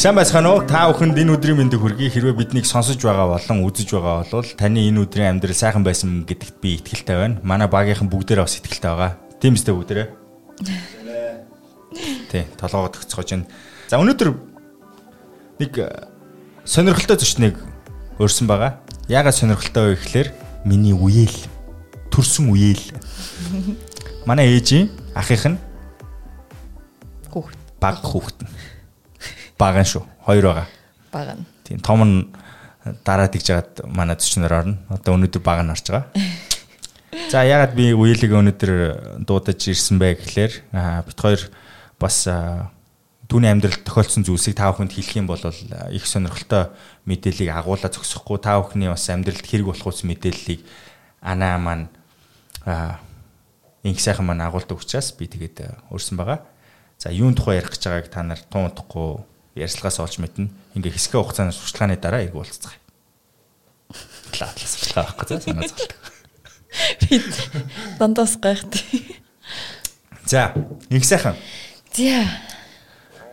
Сайн байцгаана уу? Та бүхэнд энэ өдрийн мэндийг хүргэе. Хэрвээ биднийг сонсож байгаа болон үзэж байгаа бол таны энэ өдрийн амьдрал сайхан байсан гэдэгт би итгэлтэй байна. Манай багийнхан бүгдээрээ бас итгэлтэй байгаа. Тийм үстэй бүгдээрээ. Тий, толгоогоо төгсгож байна. За өнөөдөр нэг э, сонирхолтой зочныг өрсөн байгаа. Яагаад сонирхолтой вэ гэхээр миний үеэл төрсөн үеэл. Манай ээжийн ахих нь Хүүхэд. баг хүүхэд нь бага шүү. Хоёр байгаа. Бага нь. Тийм том нь дараа тэгж жагаад манай зочноор орно. Одоо өнөөдөр бага нь орж байгаа. За ягаад би үеэлийг өнөөдөр дуудаж ирсэн бэ гэхээр бит хоёр бас түүний амьдралд тохиолдсон зүйлсийг та бүхэнд хэлэх юм бол их сонирхолтой мэдээллийг агуулга зогсохгүй та бүхний бас амьдралд хэрэг болох ус мэдээллийг анаа маань инх сайхан маань агуулдаг учраас би тэгээд өрсөн байгаа. За юун тухай ярих гэж байгааг та нар тун утахгүй ярьцлагаас олж мэднэ. Ингээ хэсгээ хугацааны сурчлагын дараа эрг уулзцгаая. Клаатлас сурчлага байхгүй за санаа зовлоо. Би дандаас гайхт. За, инх сайхан. За.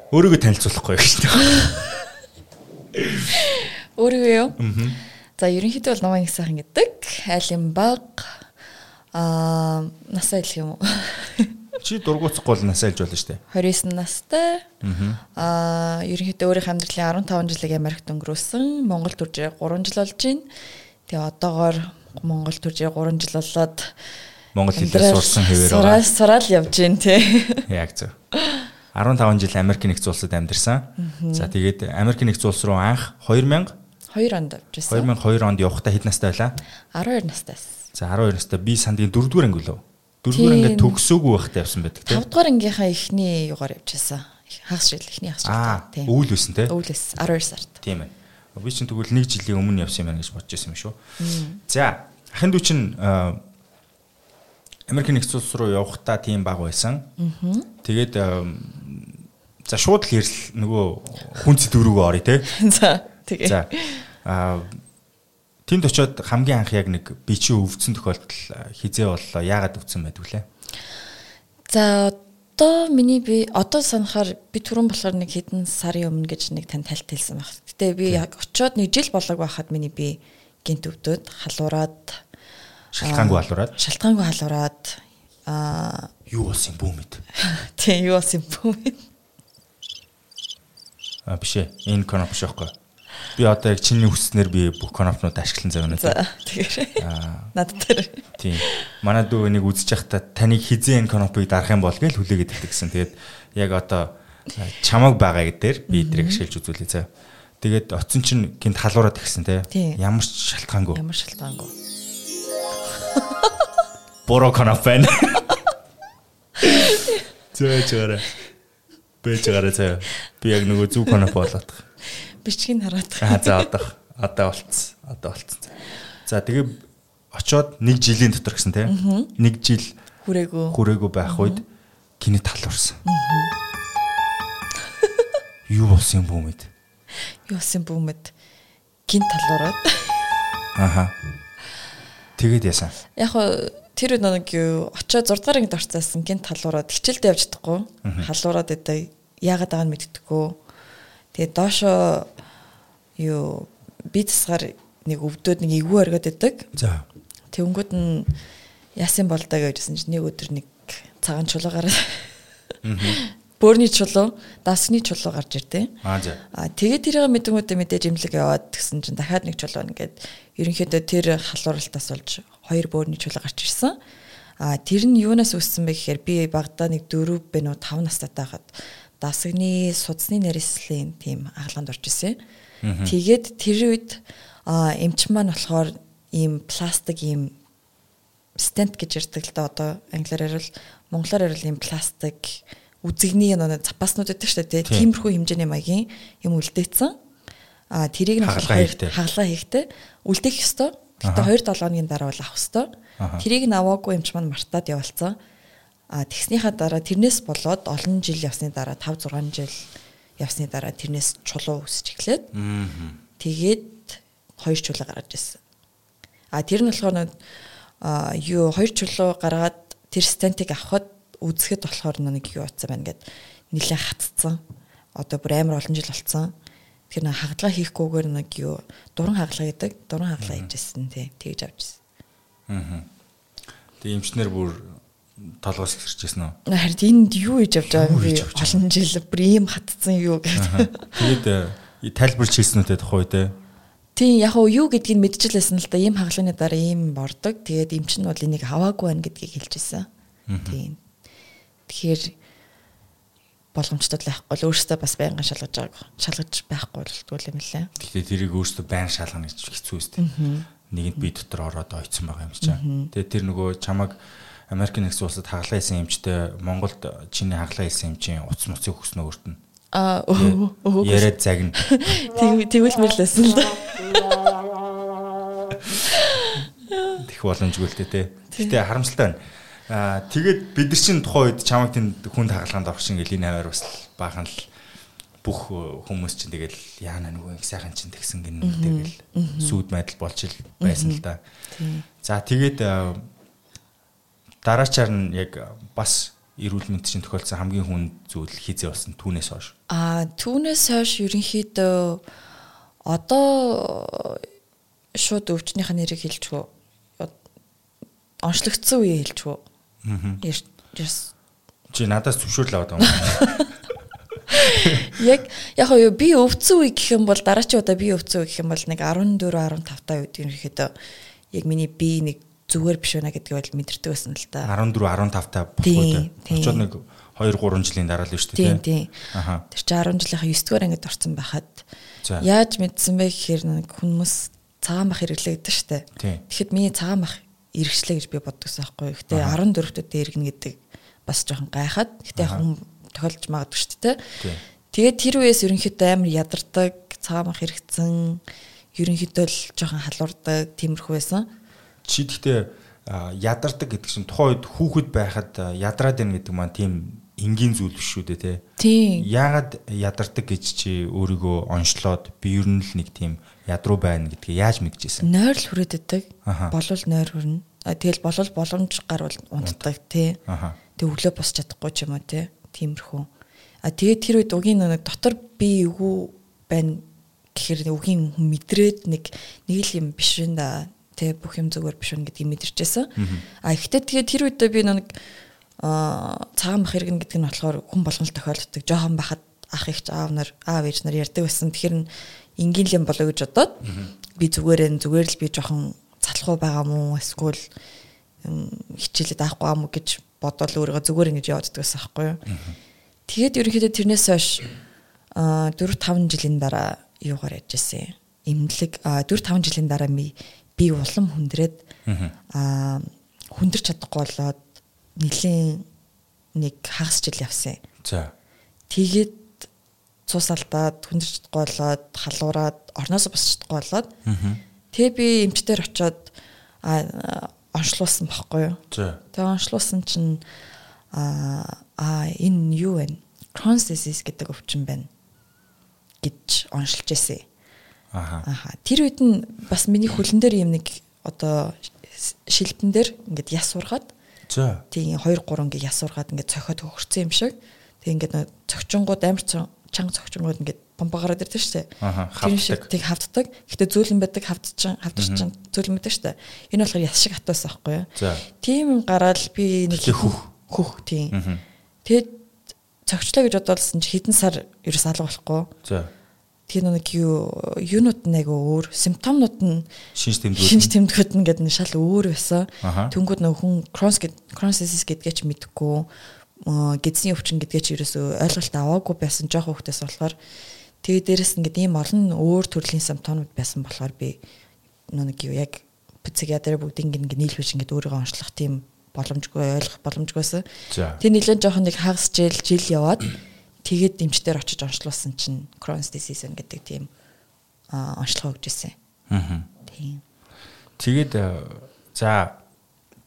Өөрийгөө танилцуулахгүй гэж байна. Өөрийгөө юу? Аа. За, ерөнхийдөө бол намайг их сайхан гэдэг. Айлын баг. Аа, насаа хэлэх юм уу? Чи дургуутсахгүй бол насаа хэлж болно шүү дээ. 29 настай. Аа, ерөнхийдөө өөрийнх амьдралын 15 жилиг Америкт өнгөрөөсөн. Монгол төржээ 3 жил болж байна. Тэгээ одоогоор Монгол төржээ 3 жил болоод Монгол хэлээр сурсан хэвээр байгаа. Сураал сураал явж байна тий. Яг зөв. 15 жил Америк нэгдсэн улсад амьдарсан. За тэгээд Америк нэгдсэн улс руу анх 2000 2 онд авч ирсэн. 2002 онд явахдаа хэд настай байлаа? 12 настайс. За 12 настай би сандгийн 4 дугаар анги лөө. 4 дугаар ангид төгсөөгүй байхдаа явсан байдаг тийм. 5 дугаар ангийнхаа эхний югаар явж байсан. Хагас жил эхний хагас жил тийм. Өвөл байсан тийм. Өвлөс 12 сард. Тийм ээ. Би чинь тэгвэл 1 жилийн өмнө явсан юм байна гэж бодож байсан юм шүү. За ахын дүү чинь Америк нэгдсэн улс руу явахдаа тийм баг байсан. Тэгээд за шууд л ярил нөгөө хүнц дөрөвгөө орё те. За тэгээ. За аа тэнд очиод хамгийн анх яг нэг би чи өвдсөн тохиолдол хизээ боллоо. Яагаад өвдсөн байдг вүлээ? За одоо миний би одоо санахаар би түрүүн болохоор нэг хэдэн сарын өмнө гэж нэг тань тальт хэлсэн баг. Гэтэ би яг очиод нэг жил болоог байхад миний би гинт өвдөд халуураад шалтгаангүй халуураад шалтгаангүй халуураад аа юу болсон юм бүү мэд. Тийм юу болсон юм бүү мэд. А биш ээ. Энэ коноп биш байхгүй. Би одоо яг чиний хүснээр би бүх конопнууд ашиглан загнаа. За тэгэхээр. Аа. Над дээр. Тийм. Манай дүү энийг үзэж байхдаа таныг хизээ энэ конопыг дарах юм бол гэж хүлээгээд өгдөг гэсэн. Тэгээд яг одоо чамаг байгаа гэдээр би эдрийг ашиглаж үзүүлээ заа. Тэгээд оцсон чинь гинт халуураад ирсэн те. Ямар ч шалтгаангүй. Ямар шалтгаангүй. Боро коноп байна. Зөө чараа. Бэж гараа заа. Би яг нөгөө зүг коноп болоод. Бичгийг хараад. Аа за одоо одоо болцсон. Одоо болцсон. За тэгээ очоод нэг жилийн дотор гэсэн те. Нэг жил хүрээгүй. Хүрээгүй байх үед гинэ талуурсан. Юу болсон юм бүү мэд? Юу болсон бүү мэд? Гин талуураад. Аха. Тэгээд яасан? Яг тэр нэг юу очоод 6 дугаар ангид орцаасан гин талуураад хичээлдээ явж чадахгүй. Халуураад өдөө яагаад байгааг нь мэддэггүй. Тэгээд доошо юу би засгаар нэг өвдөд нэг эвгүй оргиод идэг. За. Тэнгүүд нь яасан бол даа гэжсэн чинь нэг өдөр нэг цагаан чулуу гараад. Бөөрний чулуу, дасны чулуу гарч ирдээ. Аа за. Аа тэгээд тэрийг мэдэнгүүтээ мэдээж имлэг яваад гэсэн чинь дахиад нэг чулуу ингээд ерөнхийдөө тэр халууралтаас болж хоёр бөөрний чулуу гарч ирсэн. Аа тэр нь юунаас үүссэн бэ гэхээр би багада нэг 4 бэ нөө 5 настай байхад дасгны судасны нарийслын тийм агланд орж исэн. Тэгээд тэр үед эмч маань болохоор ийм пластик ийм стент гэж ярьдаг л да одоо англиар ярил монголоор ярил ийм пластик үзэгний нэг запаснууд байдаг шүү дээ тиймэрхүү хэмжээний маягийн юм үлдээсэн. А тэрийг нь хагалгаа хийхтэй. хагалгаа хийхтэй. Үлдээх ёстой гэтээ 2 7 хоногийн дараа бол авах ёстой тэрийг нь аваагүй юмч маань мартаад явалцсан А тэгснийхаа дараа тэрнээс болоод олон жил явсны дараа 5 6 жил явсны дараа тэрнээс чулуу өсөж эхлээд тэгээд хоёр чулуу гаргаж ирсэн. А тэр нь болохоор а юу хоёр чулуу гаргаад тэр стентиг авахд үзэхэд болохоор нэг юу утсан байна гэд нилээ хатцсан. Одоо бүр амар олон жил болцсон. Тэгэхээр нэг хагалгаа хийхгүйгээр нэг юу дуран хагалгаа гэдэг. Дуран хагалгаа хийжсэн тий. Тэгж авчихсан. Аа. Тэгээ эмчнэр бүр толгоос гэрчсэн үү? Харин энд юу хийж авч байгаа юм бэ? Олон жил бүр ийм хатцсан юу гэдэг. Тэгээд тайлбарч хэлсэн үү те тухай те. Тийм яг уу юу гэдгийг мэдчихлээсэн л да ийм хагалганы дараа ийм бордог. Тэгээд эмч нь бол энийг аваагүй байна гэдгийг хэлжсэн. Тийм. Тэгэхээр болгоомжтой байхгүй л өөрөөсөө бас байнга шалгаж байгааг шалгаж байхгүй болтгүй юм лээ. Гэхдээ тэрийг өөрөөсөө байнга шалгана гэж хэцүү үстэй. Нэгэнд би дотор ороод ойцсон байгаа юм чи чаа. Тэгээд тэр нөгөө чамаг Америк нэгдсэн улсад хаглаа хийсэн эмчтэй Монголд чиний хаглаа хийсэн эмчийн утас муцыг өгснө өөрт нь. Аа өө яриад загна. Тэгвэл мэрлээсэн л да. Тэх боломжгүй л дээ. Гэхдээ харамсалтай байна. Аа тэгээд бид нар чинь тухайн үед чамаг тэнд хүнд хагалгаанд орох шиг элийн аваар бас баахан л бүх хүмүүс чинь тэгэл яана нөгөө сайхан чинь тэгсэн гин тэгэл сүйд майдал болж ил байсан л да. За тэгээд дараачаар нь яг бас эрүүл мэнд чинь тохиолдсон хамгийн хүнд зүйл хизээ болсон түүнээс хойш. Аа түүнээс хойш ерөнхийдөө одоо шууд өвчнийхээ нэрийг хэлчихв. Онцлогдсон үеэ хэлчихв. Чи надаас зөвшөөрөл аваад байгаа юм. Яг яг юу би өвцөн үе гэх юм бол дараачийн удаа би өвцөн үе гэх юм бол нэг 14 15 таа үед ерөнхийдөө яг миний би нэг зүгээр биш байна гэдгийг бол мэдэрдэг байсан л да. 14 15 та болохгүй. Очоод нэг 2 3 жилийн дараа л шүү дээ. Тийм тийм. Аха. Тэр чи 10 жилийнхаа 9 дугаар ангид орсон байхад яаж мэдсэн бэ гэхээр нэг хүмүүс цагаан бах шүү дээ. Тэгэхэд миний цагаан бах иргэжлээ гэж би боддогсан байхгүй. Гэтэ 14 төдөө иргэн гэдэг бас жоохон гайхаад. Гэтэ яг хүн тохиолж магадгүй шүү дээ. Тэгээд тэр үеэс ерөнхийдөө амар ядардаг, цагаан бах хэрэгцэн ерөнхийдөө л жоохон халуурдаг тиймэрхүү байсан чи гэхдээ ядардаг гэдэг чинь тухайн үед хүүхэд байхад ядраад байна гэдэг маань тийм энгийн зүйл биш шүү дээ тий. Тийм. Яагаад ядардаг гэж чи өөрийгөө онцлоод би ер нь л нэг тийм ядруу байна гэдгийг яаж мэдчихсэн? Нойр л хүрээддэг. Болвол нойр хүрнэ. Тэгэл болвол боломж гарвал унтдаг тий. Тэг өглөө бос чадахгүй ч юм уу тий. Тиймэрхүү. А тэгээд тэр үед угийн нэг дотор би эвгүй байна гэхээр угийн мэдрээд нэг нэг л юм биш вэ да тэ бүх юм зүгээр биш үү гэдгийг мэдэрчээсэн. А ихтэй тэгээд тэр үедээ би нэг аа цагаан бах иргэн гэдэг нь болохоор хүн болгон тохиолддог. Жохон бахад ах ихч аав нар аав ээж нар ярьдаг байсан. Тэгэхээр энгийн юм болоо гэж бодоод би зүгээрээ зүгээр л би жохон цалхуу байгаа мó эсвэл хичээлээд авахгүй юм гэж бодоод өөрийгөө зүгээр ингэж явуулдаг байсан байхгүй юу. Тэгээд ерөнхийдөө тэрнээс хойш а 4 5 жилийн дараа юугаар яжсэн. Имлэг 4 5 жилийн дараа би би улам хүндрээд аа хүндэрч чадахгүй болоод нэлийн нэг хагас жил явсан. За. Тэгээд цус алдаад хүндэрч болоод халуураад орноосоо босч болоод тэгээ би эмчтэр очиод аа онцлуулсан байхгүй юу. Тэгээ онцлуулсан чинь аа аа энэ юу вэ? Crohn's disease гэдэг өвчин байна гэж онцлж ирсэн. Аха. Тэр үед нь бас миний хөлн дээр юм нэг одоо шилбэн дээр ингээд яс сургаад. За. Тийм 2 3 ингээд яс сургаад ингээд цохиод хөгөрцөн юм шиг. Тэг ингээд цогчонгууд амар чанга цогчонгууд ингээд бомба гараад ирдэг шүү дээ. Тэр шиг тийг хавддаг. Гэтэ зөөлөн байдаг хавдчихсан хавдчихсан зөөлөн байдаг шүү дээ. Энэ болохоор яс шиг хатаасан байхгүй юу? Тийм юм гараад би нэг хөх хөх тийм. Тэгэд цогчлоо гэж бодоолсон чи хэдэн сар ерөөс алга болохгүй. За тэр нэг юу юунууд нэг өөр симптомнууд нь шинж тэмдгүүд шинж тэмдгүүд нь гэдэг нь шал өөр байсан. Тэнгүүд нөх хүн Crohn's Crohn's disease гэдгээ ч мэдэхгүй гэдсийн өвчин гэдгээ ч ерөөсөө ойлголт аваагүй байсан жоох хөвгтөөс болохоор тэгээ дээрэс ингээд ийм олон өөр төрлийн симптомууд байсан болохоор би нэг юу яг психиатр бүгдийг ингээд нийлүүлж ингээд өөрийгөө онцлох тийм боломжгүй ойлгох боломжгүйсэн. Тэр нэлээд жоохон нэг хагас жил жил яваад тэгээд эмчтэр очиж онцлуулсан чинь Crohn's disease гэдэг тийм онцлог өгч ирсэн. Аа. Тийм. Тэгээд за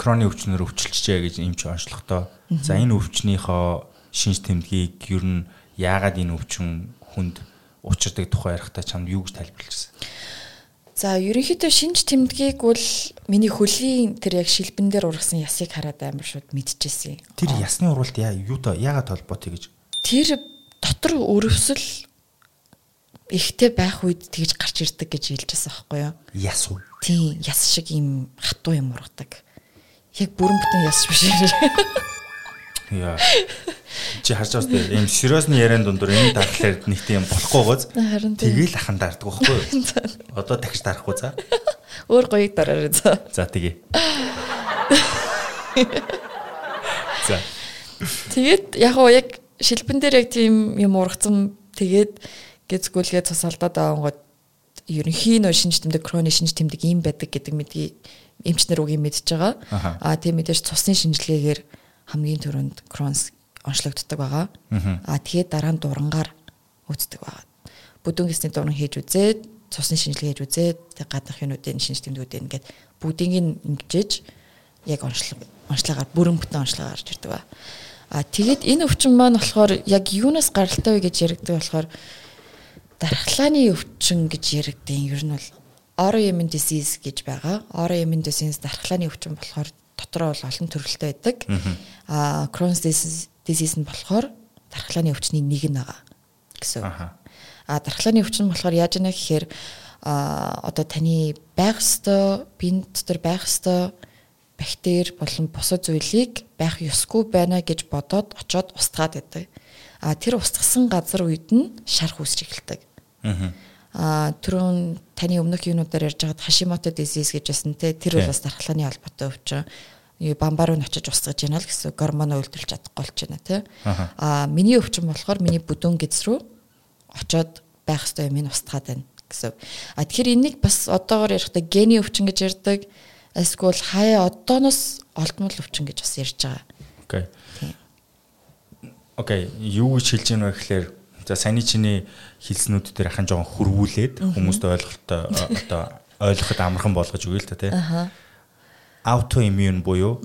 кроны өвчнөр өвчлөжээ гэж юм чи онцлогтой. За энэ өвчнийхөө шинж тэмдгийг ер нь яагаад энэ өвчин хүнд учирдаг тухай ярихдаа чамд юу гэж тайлбарлажсэн? За ерөнхийдөө шинж тэмдгийг бол миний хөлийн тэр яг шилбэн дээр ургасан ясыг хараад амар шууд мэдчихсэн. Тэр ясны уралд яа юу та яагаад холбоотой гэж? Тэр дотор өрөвсөл ихтэй байх үед тэгж гарч ирдэг гэж хэлжсэн байхгүй юу? Яс уу? Тийм, яс шиг юм хатуу юм ургадаг. Яг бүрэн бүтэн яс биш. Яа. Чи харж байгаас тийм ийм сериосны яриан дундуур энэ дарахлаар нэг тийм болохгүй гоц. Тэгээл ахын даардаг байхгүй юу? Одоо дахиж дарахгүй за. Өөр гоёг дараарай за. За тэгээ. За. Тэгээд яг уу яг шилбэн дээр яг тийм юм ургацсан тэгээд гэцгүүлгээ цус алдаад авангууд ерөнхий нөө шинж тэмдэг кроны шинж тэмдэг юм байдаг гэдэг мэдгийг эмчнэр үгийн мэдж байгаа. Аа тийм мэдээж цусны шинжилгээгээр хамгийн түрүүнд кронс онцлогддог байгаа. Аа тэгээд дараа нь дурангаар үүсдэг байгаа. Бүдүүн гэсний дуран хийж үзээд цусны шинжилгээ хийж үзээд юмнуудын шинж тэмдгүүдээ ингээд бүгдийг нь ингэжээж яг онцлог онцлогаар бүрэн бүтэн онцлог гарч ирдэг ба. А тэгээд энэ өвчин маань болохоор яг юунаас гаралтай вэ гэж яригдаг болохоор дархлааны өвчин гэж яригдیں۔ Ер нь бол autoimmune disease гэж байгаа. Autoimmune disease дархлааны өвчин болохоор дотроо бол олон төрөлтэй байдаг. Аа Crohn's disease нь болохоор дархлааны өвчний нэг нь байгаа гэсэн. Аа дархлааны өвчин болохоор яаж яана гэхээр а одоо таны байх ёстой биед дотор байх ёстой бактери болон бусад зүйлийг байх ёсгүй байна гэж бодоод очоод устгаад байдаг. А тэр устгасан газар үед нь шарх үүсч эхэлдэг. Аа түрүүн таны өмнөх юунуудаар ярьж байгаад Hashimoto disease гэж байсан те тэр бол бас дархлааны холбоотой өвчин бамбар руу очиж устгаж яана л гэсэн гормоно үйлдвэрлэж чадахгүй болж байна тий. Аа миний өвчин болохоор миний бүдүүн гэз рүү очоод байх ёстой юм ин устгаад байна гэсэн. А тэгэхээр энийг бас одоогоор ярихдаа гений өвчин гэж ярьдаг. Эсвэл хаяа одооноос олдмол өвчин гэж бас ярьж байгаа. Окей. Окей, юу гэж хэлж байна вэ гэхээр за саяны чиний хэлснүүд дээр хахан жоохон хөрвүүлээд хүмүүст ойлголтоо одоо ойлгоход амархан болгож өгье л та тий. Аутоиммун буюу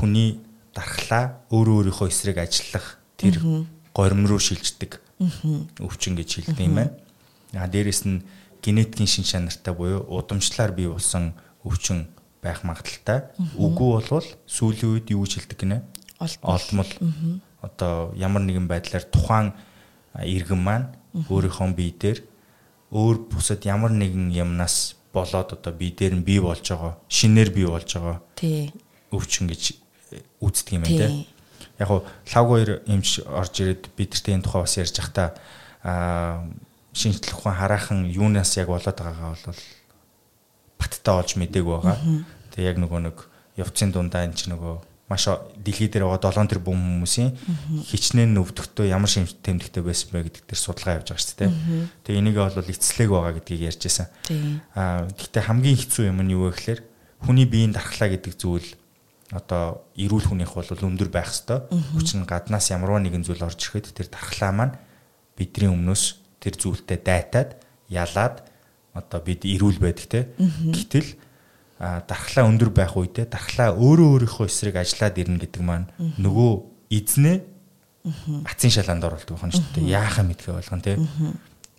хүний дархлаа өөрөө өөрийнхөө эсрэг ажиллах тэр горим руу шилждэг өвчин гэж хэлдэг юм байна. А дээрэс нь генетикийн шин чанартай буюу удамшлаар бий болсон өвчин байх магадaltaй. Үгүй болвол сүүлийн үед юу гэж хэлдэг гинэ? Олдмол. Одоо ямар нэгэн байдлаар тухайн иргэн маань өөрийнхөө бие дээр өөр бусад ямар нэгэн юмнаас болоод одоо бие дээр нь бий болж байгаа шинээр бий болж байгаа өвчин гэж үздэг юм байна те. Яг хуу лав хоёр эмч орж ирээд бидэртэй энэ тухай бас ярьж аа шинжлэх ухаан хараахан юунаас яг болоод байгаагаа бол баттай олж мдэггүй байгаа. Тэгээ яг нөгөө нэг явцын дундаа энэ ч нөгөө маш дэлхий дээр байгаа 7 тэрбум хүмүүсийн хичнээн өвдөгтөө ямар шимт тэмдэгтэй байсан бэ гэдэг дээр судалгаа явьж байгаа шүү дээ. Тэгээ энийг бол эцслэг байгаа гэдгийг ярьж байсан. Аа гэхдээ хамгийн хэцүү юм нь юу вэ гэхээр хүний биеийн дархлаа гэдэг зүйл одоо эрүүл хүнийх бол өндөр байх хэвээр. Хүчин гаднаас ямарваа нэгэн зүйл орж ирэхэд тэр дархлаа маань бидний өмнөөс тэр зүйлтэй дайтаад ялаад одоо бид эрүүл байдаг те. Гэтэл дархлаа өндөр байх үедээ дархлаа өөрөө өөрийнхөө эсрэг ажиллаад ирнэ гэдэг маань нөгөө эзнээ ацын шалаанд байх нь шүү дээ. Яахаа мэдхээ болгоно тий.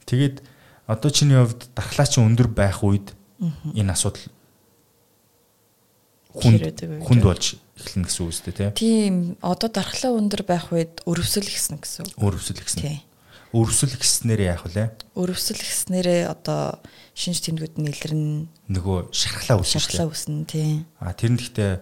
Тэгээд одоо чиний хувьд дархлаа чинь өндөр байх үед энэ асуудал хүнд хүнд болж эхэлнэ гэсэн үг үстэй тий. Тийм одоо дархлаа өндөр байх үед өрөвсөл ихсэн гэсэн. Өрөвсөл ихсэн. Тий. Өрөвсөл гэснээр яах вэ? Өрөвсөл гэснээрээ одоо шинж тэмдгүүд нь илэрнэ. Нөгөө шархлаа үүснэ. Шархлаа үүснэ тий. А тэр нь гэхдээ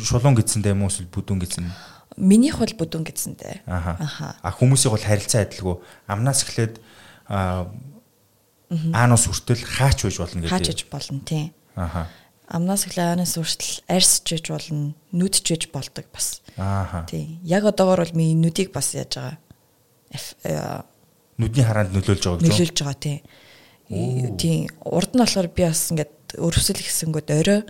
шулуун гэдсэндээ юм уу эсвэл бүдүүн гэдсэн? Минийх бол бүдүүн гэдсэндээ. Аха. А хүмүүсийг бол харилцаа адилгүй. Амнаас эхлээд аанус хүртэл хаач байж болно гэдэг. Хаач байж болно тий. Аха. Амнаас эхлээд аанус хүртэл арьсч байж болно, нүдч байж болдог бас. Ааха. Тий. Яг одоогор бол миний нүдийг бас яаж байгаа нүдний хараанд нөлөөлж байгаа гэж нөлөөлж байгаа тий. Тийм урд нь болохоор би бас ингээд өрөвсөл ихсэнгүүд орой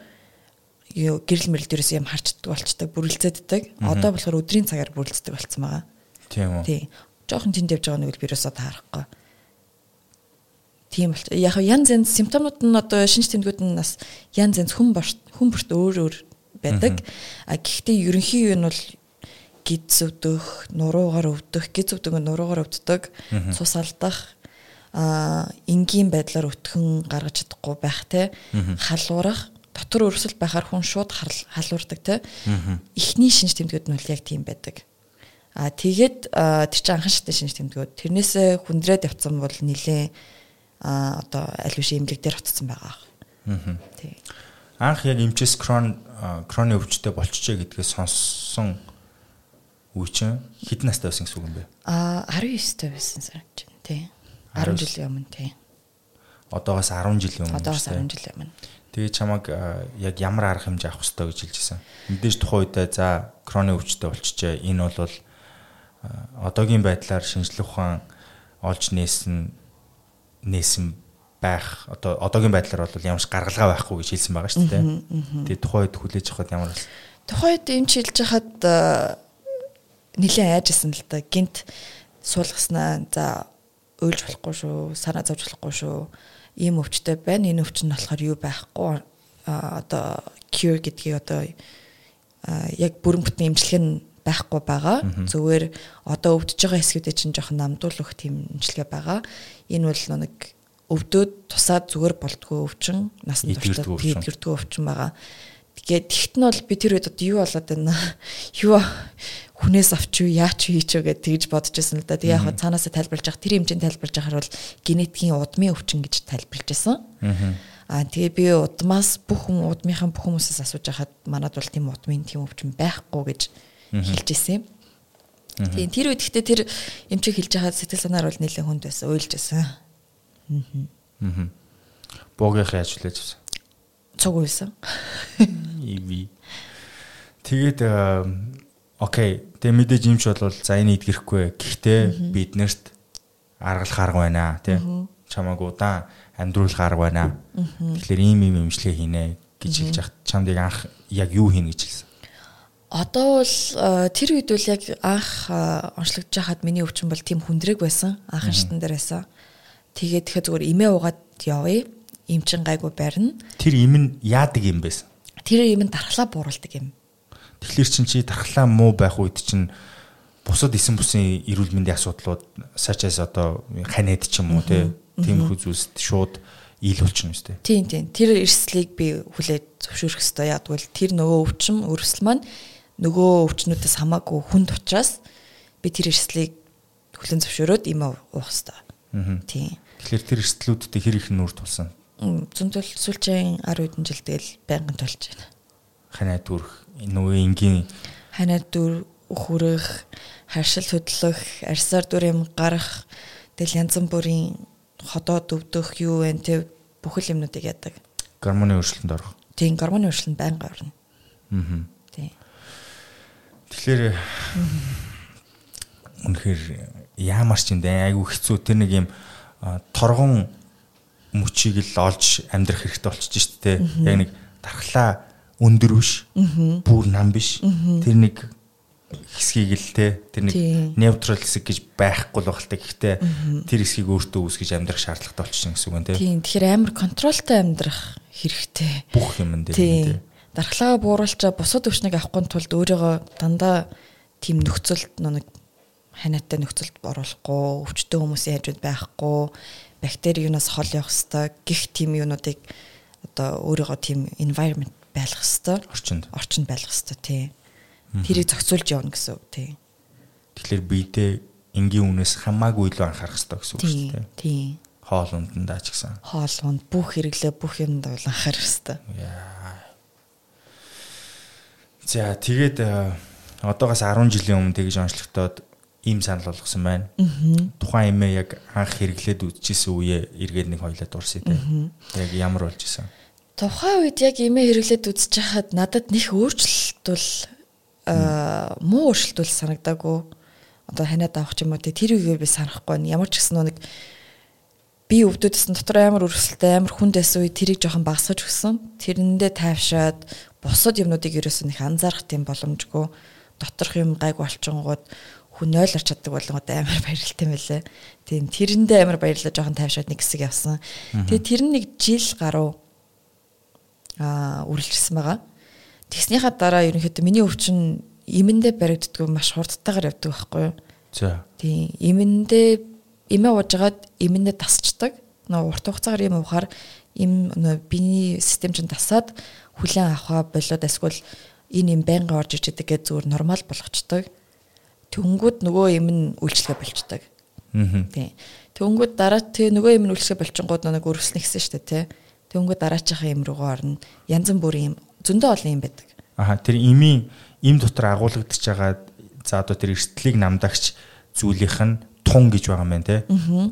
юу гэрэл мэрэл дээрээс юм харчдаг болчдаг бүрэлцээддэг. Одоо болохоор өдрийн цагаар бүрэлцдэг болцсон байгаа. Тийм үү. Тий. Жохон тэнд явж байгаа нэг л вирусоо таарахгүй. Тийм бол яг янз янз симптомууд нь одоо шинж тэмдгүүд нь бас янз янз хүн хүн бүрт өөр өөр байдаг. А гэхдээ ерөнхий юу нь бол гиз өвдөх, нуруугаар өвдөх, гиз өвдөг нь нуруугаар өвддөг, цус алдах, а энгийн байдлаар өтгөн гаргаж чадахгүй байх те. Халуурах дотор өрсөлд байхаар хүн шууд халуурдаг те. Эхний шинж тэмдгүүд нь бол яг тийм байдаг. А тэгээд тэр чинь анхан шатны шинж тэмдгүүд. Тэрнээсээ хүндрээд явцсан бол нилээ а одоо аль биш имлэг дээр очсон байгаа. Аа. Тий. Анх яг эмчээс крон кроны өвчтөй болчихжээ гэдгээ сонссон үе чинь хэдэн настай байсан гэсэн үг юм бэ? Аа 19 той байсан санагдаж байна тий. 10 жилийн өмнө тий. Одоогоос 10 жилийн өмнө. Одоогоос 10 жилийн өмнө. Тэгээ чамаг яг ямар арга хэмжээ авах хэрэгтэй гэж хэлжсэн. Мэдээж тухайн үедээ за кроны өвчтөй болчихжээ. Энэ бол одоогийн байдлаар шинжлэх ухаан олж нээсэн нээсэн байх одоо одоогийн байдлаар бол ямарч гаргалгаа байхгүй гэж хэлсэн байгаа шүү дээ. Тэгээ тухайн үед хүлээж авахд ямар вэ? Тухайн үед энэ шилж хахад нэлээд айжсэн л да. Гинт суулгаснаа за уйлж болохгүй шүү, санаа зовж болохгүй шүү. Ийм өвчтэй байна. Энэ өвч нь болохоор юу байхгүй одоо cure гэдгийг одоо яг бүрэн бүтэн эмчилгээ нь байхгүй байгаа. Зүгээр одоо өвдөж байгаа хэсгүүдээ чинь жоохон намдуулах тийм эмчилгээ байгаа. Энэ бол нэг өвдөөд тусаад зүгээр болдгоо өвчин, насны туршдаа тийдгэрдгөө өвчин байгаа. Тэгээд тэгт нь бол би тэр үед одоо юу болоод байна? Юу хүнээс авч юу яач хийч вэ гэж тэгж бодож байсан л да. Тэгээ яг цаанаасаа тайлбарлаж явах тэр хэмжээнд тайлбарлаж явахаар бол генетикийн удмын өвчин гэж тайлбарлаж байсан. Аа тэгээ би удмаас бүх хүн удмынхаа бүх хүмүүсээс асууж байхад манад бол тийм удмын тийм өвчин байхгүй гэж хэлж ирсэн юм. Тийм тэр үед гэхдээ тэр эмчиг хэлж байхад сэтгэл санаар бол нэлээд хүнд байсан, уйлж байсан. Аа. Богийнх ажиллаж байсан. Цуг байсан. Иви. Тэгээд окей Тэгээ мэдээж юмч бол за энэ идгэрхгүй. Гэхдээ бид нарт аргалах арга байна тий. Чамааг удаан амьдруулах арга байна. Тэгэхээр ийм ийм имжлэгээ хийнэ гэж хэлж яхад чамд яг анх яг юу хийнэ гэж хэлсэн. Одоо бол тэр үед бол яг анх онцлогдож хахад миний өвчин бол тийм хүндрэг байсан. Анхан шатан дээр байсан. Тэгээд тэгэхээр зүгээр имээ угаад явъя. Имчин гайгүй барина. Тэр им нь яадаг юм байсан? Тэр им нь дархлаа бууруулдаг юм Тэгэхээр чин чи тархлаа муу байх үед чин бусад эсэн бүсийн эрүүл мэндийн асуудлууд сачаас одоо ханиад ч юм уу тиймэрхүү зүйлс шууд ил болчихно шүү дээ. Тийм тийм. Тэр эрсдлийг би хүлээж зөвшөөрөх хэрэгтэй. Яг бол тэр нөгөө өвчин өрсөл маань нөгөө өвчнүүдээс хамаагүй хүнд учраас би тэр эрсдлийг хүлэн зөвшөөрөөд им уух хэрэгтэй. Тийм. Тэгэхээр тэр эрсдлүүдтэй хэр их нүүр тулсан? Зөндөл сүүлчийн 10 хэдэн жил тэгэл байнгын толж байна. Ханаа дүрх нөгөө энгийн ханаа дүр хүрэх, харшил хөдлөх, арьсаар дүр юм гарах, тэгэл янз бүрийн ходоо дөвдөх юу вэ те бүхэл юмнуудыг яадаг. Гормоны өөрчлөлтөнд орох. Тийм, гормоны өөрчлөлт байнга орно. Аа. Тийм. Тэгэхээр үнэхээр яамар ч юм дээ айгүй хэцүү тэр нэг юм торгон мөчийг л олж амьдрах хэрэгтэй болчих шүү дээ. Яг нэг дархлаа өндөр биш. Бүр нам биш. Тэр нэг хэсгийг л те тэр нэг neutral хэсэг гэж байхгүй л багтал гэхдээ тэр хэсгийг өөртөө үүсгэж амьдрах шаардлагатай болчихсон гэсэн үг те. Тийм тэгэхээр амар контролтой амьдрах хэрэгтэй. Бүх юм дээр те. Дархлаагаа бууруулчаа бусад өвчнийг авахгүй тулд өөрийгөө дандаа тийм нөхцөлд нэг ханиатай нөхцөлд оруулахгүй, өвчтөе хүмүүсийн хажууд байхгүй, бактери юунаас хол явах хэвээр гих тийм юунуудыг одоо өөрийгөө тийм environment байлгах хэвээр орчинд орчинд байлгах хэвээр тий. Тэрийг зохицуулж явна гэсэн үг тий. Тэгэхээр биедээ энгийн үнээс хамаагүй илүү анхаарах хэвээр гэсэн үг шүү дээ. Тий. Хоол ундандаа ч гэсэн. Хоол унд бүх хэрэглээ бүх юмд бол анхаарах хэвээр. За тэгээд э, одоогоос 10 жилийн өмнө тэгж онцлогдоод ийм санал болгосон байна. Тухайн эмээ яг анх хэрэглээд үзчихсэн үеэ эргээд нэг хоёлаа дурсъя те. Яг ямар болж исэн? Тухайн үед яг имээ хэрэглээд үзэж хахад надад нэх өөрчлөлт бол муу өөрчлөлт бол санагдаагүй. Одоо ханиад авах юм уу тэр үеэр би санахгүй байна. Ямар ч гэсэн нэг би өвдөдсөн дотор амар өрсөлттэй амар хүнд байсан үе тэрийг жоохон багасгаж өгсөн. Тэрэндээ тайвшаад бусад юмнуудыг ерөөсөө нэг анзаарах тийм боломжгүй доторх юм гайг болчингууд хүн ойлорч чаддаг болгоод амар баярлалтай мэлээ. Тийм тэрэндээ амар баярлаа жоохон тайвшаад нэг хэсэг явсан. Тэгээ тэр нь нэг жил гаруй аа үргэлжлсэн байгаа. Тэгснийхаа дараа ерөнхийдөө миний өвчин имэндээ баригддаг маш хурдтайгаар явдаг байхгүй юу? За. Тийм имэндээ имээ уужгаад имэндээ тасчдаг. Нөө урт хугацаагаар юм уухаар им нөө биений систем чинь тасаад хүлэн авахаа болоод эсвэл энэ юм байнга орж иж идэг гэж зүгээр нормал болгочдөг. Тэнгүүд нөгөө юм нь үйлчлэгээ болчдөг. Аа. Тийм. Тэнгүүд дараа тэг нөгөө юм нь үйлчлэгээ болчингууд нэг өрөвснө гэсэн шүү дээ тий. Тэнгүүд дараачихаа юм руугаа орно. Янз бүрийн юм зөндөө олон юм байдаг. Аха тэр имийн им дотор агуулгадж байгаа за одоо тэр эрсдлийг намдагч зүйлийнх нь тун гэж байгаа юм байна те.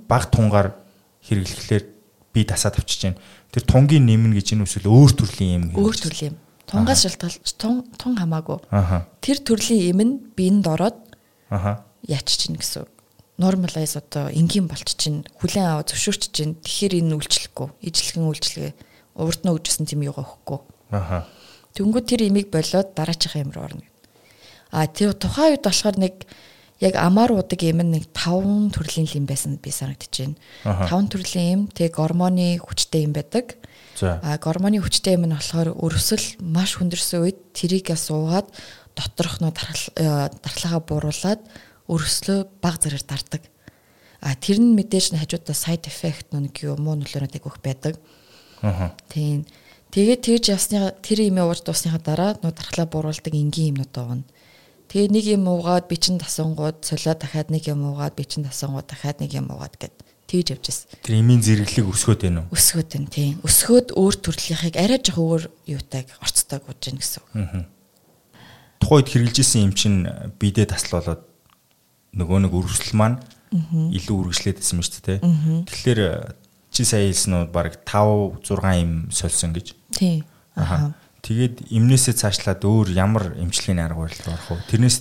Баг тунгаар хэрэглэхлээр би тасаад авчиж байна. Тэр тунгийн нэмнэ гэж энэ үсвэл өөр төрлийн юм. Өөр төрлийн юм. Тунгаас шалтгаалж тун тун хамаагүй. Тэр төрлийн юм нь биенд ороод яач чинь гэсэн. Нормалайз одоо энгийн болч чинь хүлэн аваа зөвшөөрч чинь тэгэхээр энэ үйлчлэхгүй. Ижлэгэн үйлчлэгээ урд нь өгжсэн тийм юугаа өгөхгүй. Аха. Тэнгүүд тэр имийг болоод дараачихаа юм руу орно. А тэр тухайн үед болохоор нэг яг амар удаг юм нэг 5 төрлийн юм байсан би санагдчихэв. Аха. 5 төрлийн юм тэг гормоны хүчтэй юм байдаг. А гормоны хүчтэй юм нь болохоор өрөвсөл маш хүндэрсэн үед тэрийг суугаад доторх нөө дархлаагаа бууруулад өрөвслөө баг зэрэг дардаг. А тэр нь мэдээж нь хажуудаа side effect нэг юу муу нөлөөнөд айгүйх байдаг. Аха. Тийм. Тэгээд тэгж явсны тэр имээ уурж дуусныхаа дараа нөө дархлаа бууруулдаг энгийн юмнууд байгаа. Тэгээ нэг юм уугаад би чин тасангууд солио дахиад нэг юм уугаад би чин тасангууд дахиад нэг юм уугаад гэд тэгж явжсэн. Тэр имийн зэрэглэг өсгөөд байна уу? Өсгөөд нь тийм. Өсгөөд өөр төрлийнхийг арай жоох өөр юутайг орцтойг болж гин гэсэн. үг. Аа. Тухайд хэрэгжилсэн юм чинь бидээ таслуулаад нөгөө нэг үргэлжлэл маань илүү үргэлжлээд исэн мэт те. Тэгэхээр э, чи сая хэлсэн нь баг 5 6 юм сольсон гэж. Тий. Аха. Тэгээд эмнээсээ цаашлаад өөр ямар эмчилгээний арга барил орох вэ? Тэрнээс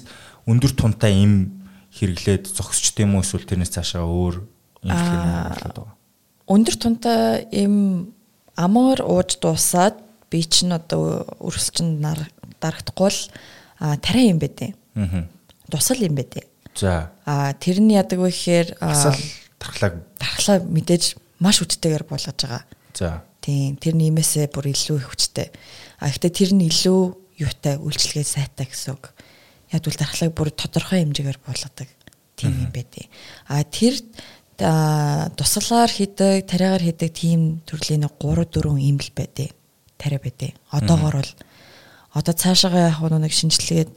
өндөр тунтай эм хэрэглээд зогсчт юм уу эсвэл тэрнээс цаашаа өөр эмчилгээний арга барилууд байгаа. Өндөр тунтай эм амор ууж дуусаад би чинь одоо өрсөлдөнд дарагдахгүй л тарай юм байдیں۔ Аха. Тусал юм байдیں۔ За. Аа тэр нь яадаг вэ гэхээр тархлаа тархлаа мэдээж маш хүчтэйгээр болгож байгаа. За. Тийм тэр нэмээсээ бүр илүү их хүчтэй. А гэхдээ тэр нь илүү юутай үйлчлэгээ сайтай гэсэн үг. Яг бол дархлааг бүр тодорхой хэмжээгээр болгодог. Тийм юм байдیں۔ А тэр туслаар хийдэг, тариагаар хийдэг тийм төрлийн 3 4 имэл байдیں۔ Тариа байдیں۔ Одоогор бол одоо цаашаагаа яг нэг шинжилгээд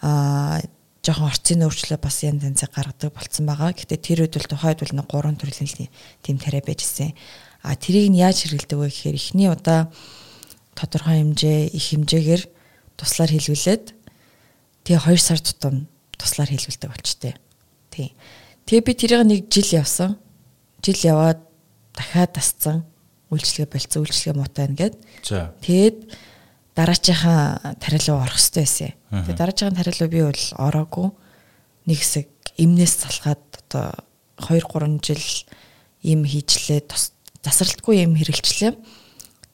а жоохон орцын өөрчлөлт бас янз янзыг гаргадаг болцсон байгаа. Гэхдээ тэр үед бол тухайд бол нэг гурван төрлийн тийм тариа байжсэн. А тэрийг нь яаж хэрэгэлдэг вэ гэхээр эхний удаа тодорхой хэмжээ их хэмжээгээр туслаар хэлвэлээд тэгээ 2 сар тутам туслаар хэлвэлдэг болчтой. Тий. Тэгээ би тэрийг нэг жил явсан. Жил яваад дахиад тасцсан. Үйлчлэгээ болцсон, үйлчлэгээ муутай байна гэд. За. Тэгээд дараачийнхаа тарилуу орох хэрэгтэй байсан. Тэгээд дараачийн тарилуу би бол ороогүй нэг хэсэг эмнээс залхаад одоо 2 3 жил им хийчлээ засралтгүй юм хэрэглэчлээ.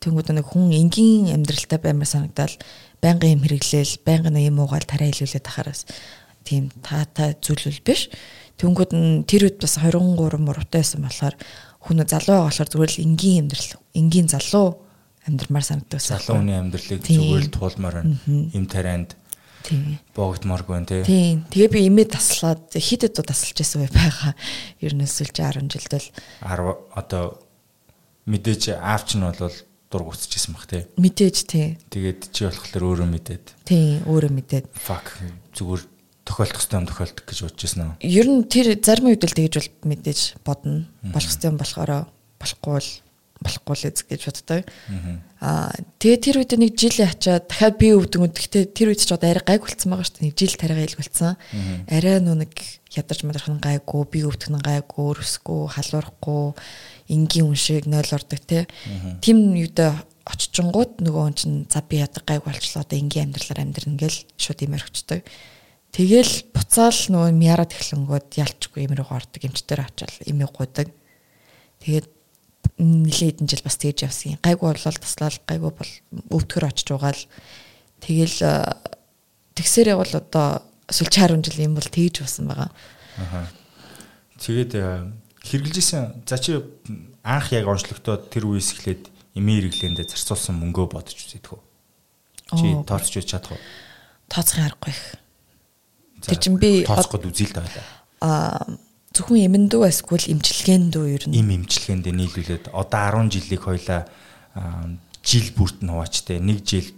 Тэнгүүд нэг хүн энгийн амьдралтай баймар санагдал байнгын юм хэрэглээл, байнгын юм уугаал тарай хэлүүлээд тахараас тийм таатай зүйлүүл биш. Тэнгүүд нь тэр үед бас 23 муруутай байсан болохоор хүн залуу болохоор зүгээр л энгийн амьдрал, энгийн залуу амьдрмаар санагддаг. Залуу хүний амьдралыг зүгээр л туулмаар байна. Им тарианд Тийм. боогдмааргүй байна тий. Тийм. Тэгээ би имээ таслаад хэд хэд удаа тасалж байсан бай байгаа. Ер нь эсвэл 60 жилдэл 10 одоо мэдээж аавч нь бол дург уцчихсан бах тий. мэдээж тий. Тэгээд чи болохоор өөрөө мэдээд Тийм, өөрөө мэдээд. fuck зүгээр тохиолдох ёстой юм тохиолдох гэж бодож байсан уу? Ер нь тэр зарим үед л тэгж бол мэдээж бодно. Болох ёстой юм болохоор болохгүй бол болохгүй л эз гэж боддог. Аа тэгээ тэр үед нэг жил ячаад дахиад би өвдөнгөд гэхдээ тэр үед ч одоо арай гайг болцсон байгаа шүү дээ. Нэг жил тариага илгүүлсэн. Арай нөө нэг ядарч мадархан гайгүй, би өвдгөн гайгүй, өрөсгүй, халуурахгүй, энгийн хүн шиг нойл ордог те. Тим юудаа очичингууд нөгөө хүн чинь за би ядаг гайг болчлоо одоо энгийн амьдралаар амьдрна гэл шууд имэр өчтдөг. Тэгэл буцаал нөгөө мяарад эхлэнгүүд ялчгүй имэр ордог эмчтэр очил имээ гуйдаг. Тэгээд нэлээд хэдэн жил бас тэгж явсан. Гайгүй болол таслал гайгүй бол өвдгөр очиж угаал тэгэл тэгсэрээ бол одоо эсвэл 60 жил юм бол тэгж басан байгаа. Аха. Тэгээд хэрэгжилжсэн за чи анх яг онцлогтоод тэр үеэс эхлээд эмээ хэрэглээндээ зарцуулсан мөнгөө бодож үзээдгүү. Чи Оо. тооцож үз чадах уу? Тооцохын аргагүй их. Тэр чин би тооцоход үзээ л таалаа. а зөвхөн эмэндүү эсвэл имчилгээндүү ер нь Им имчилгээнд нийлүүлээд одоо 10 жилийг хоёлаа аа, жил бүрт нь хуваачтай нэг жил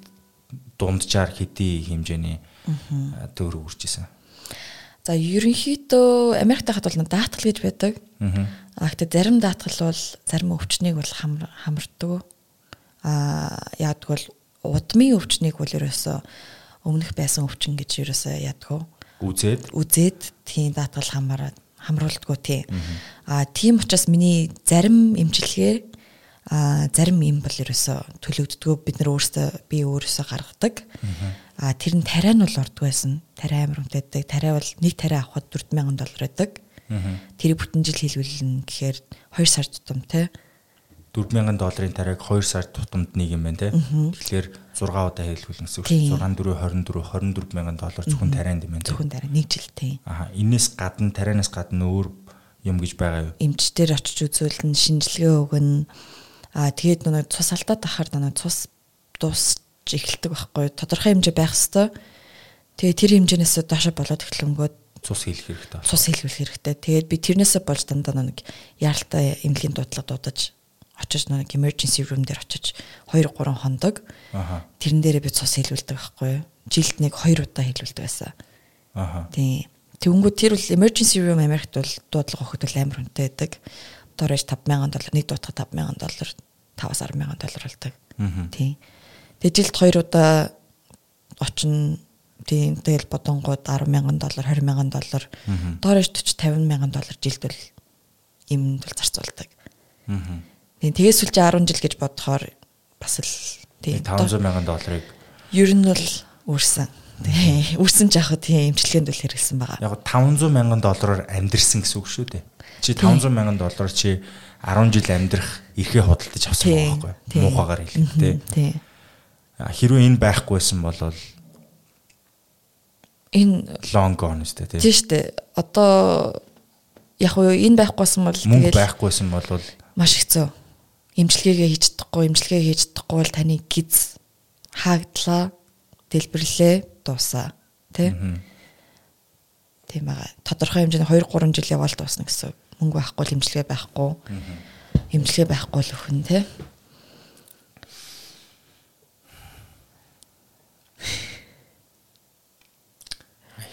дунджаар хэдий хэмжээний аа, төгрөг үржижсэн. За ерөнхийдөө Америкт хахад бол даатгал гэж байдаг. Аа. А гэхдээ зарим даатгал бол зарим өвчнийг бол хам- хамардаг. А яадаг бол удмын өвчнийг бол ерөөсөө өмнөх байсан өвчин гэж ерөөсөө яадаг. Үзээд Үзээд тийм даатгал хамаарад хамруулдаггүй тийм. А тийм учраас миний зарим эмчилгээ а зарим юм бол ерөөсөө төлөгддгөө бид нар өөрсдөө би өөрөөсөө гаргадаг. А тэр нь тариа нь бол ордог байсан. Тариа амар үнэтэйдэг. Тариа бол нэг тариа авахд 4000 доллар байдаг. Тэрийг бүтэн жил хийлгүүлнэ гэхээр 2 сар тутамтай. 4000 долларын тариаг 2 сар тутамд нэг юм байна те. Тэгэхээр 6 удаа хэлгүүлнэ гэсэн үг. Тийм. 6 4 24 24000 доллар зөвхөн тарианд юм байна. Зөвхөн дараа нэг жил тийм. Аа энэс гадна тарианаас гадна өөр юм гэж байгаа юу? Эмч дээр очиж үзүүлнэ, шинжилгээ өгнө. А тэгээд нэг цус алдаад ахаар нэг цус дуусч эхэлдэг байхгүй. Тодорхой хэмжээ байх хэвээр. Тэгээд тэр хэмжээнээс доошо болоод эхлэнгүүд Цус хийх хэрэгтэй. цус хэлбэл хэрэгтэй. Тэгээд би тэрнээсээ болж дандаа нэг яаралтай эмнэлгийн дуудлага дуудаж очиж нэг emergency room дээр очиж 2 3 хондог. Аха. Тэрэн дээрээ би цус хэлбэлдэг байхгүй юу? Жилд нэг 2 удаа хэлбэлдэг байсан. Аха. Тийм. Тэнгүү тэр бол emergency room Америкт бол дуудлага өгөхөд бол амар хүнтэй байдаг. Доорож 5000 доллар, нэг дуутах 5000 доллар, 5-аас 10000 доллар болдог. Тийм. Тэгээ жилд 2 удаа очино. Тийм. Тэгэл бодонгууд 10000 доллар, 20000 доллар, доорож 40 50000 доллар жилд бол юмд бол зарцуулдаг. Мгм. Тийм. Тэгээс сүлжээ 10 жил гэж бодохоор бас л тийм. 500 мянган долларыг Ер нь бол үрсэн. Тийм. Үрсэн ч яг тийм эмчилгээнд бол хэрэгсэн байгаа. яг 500 мянган доллараар амьдрсан гэсэн үг шүү дээ. Чи 500 мянган доллараар чи 10 жил амьдрах эрхээ худалдаж авсан байхгүй муухагаар хэлэхдээ. Мгм, Тийм. Хэрвээ энэ байхгүйсэн бол Энэ long gone өстэй тийм. тийм шүү дээ. Одоо яг уу энэ байхгүйсэн бол Мөнгө тэгэл байхгүйсэн бол маш хэцүү. Имчилгээгээ хийж чадахгүй, имчилгээ хийж чадахгүй бол таны гиз хаагдлаа, дэлбэрлээ, дуусаа. Тэ? Тийм байгаа. Тодорхой хэмжээний 2 3 жил яваал дуусна гэсэн. Мөнгө байхгүй, л имчилгээ байхгүй. Имчилгээ байхгүй л өхөн, тэ?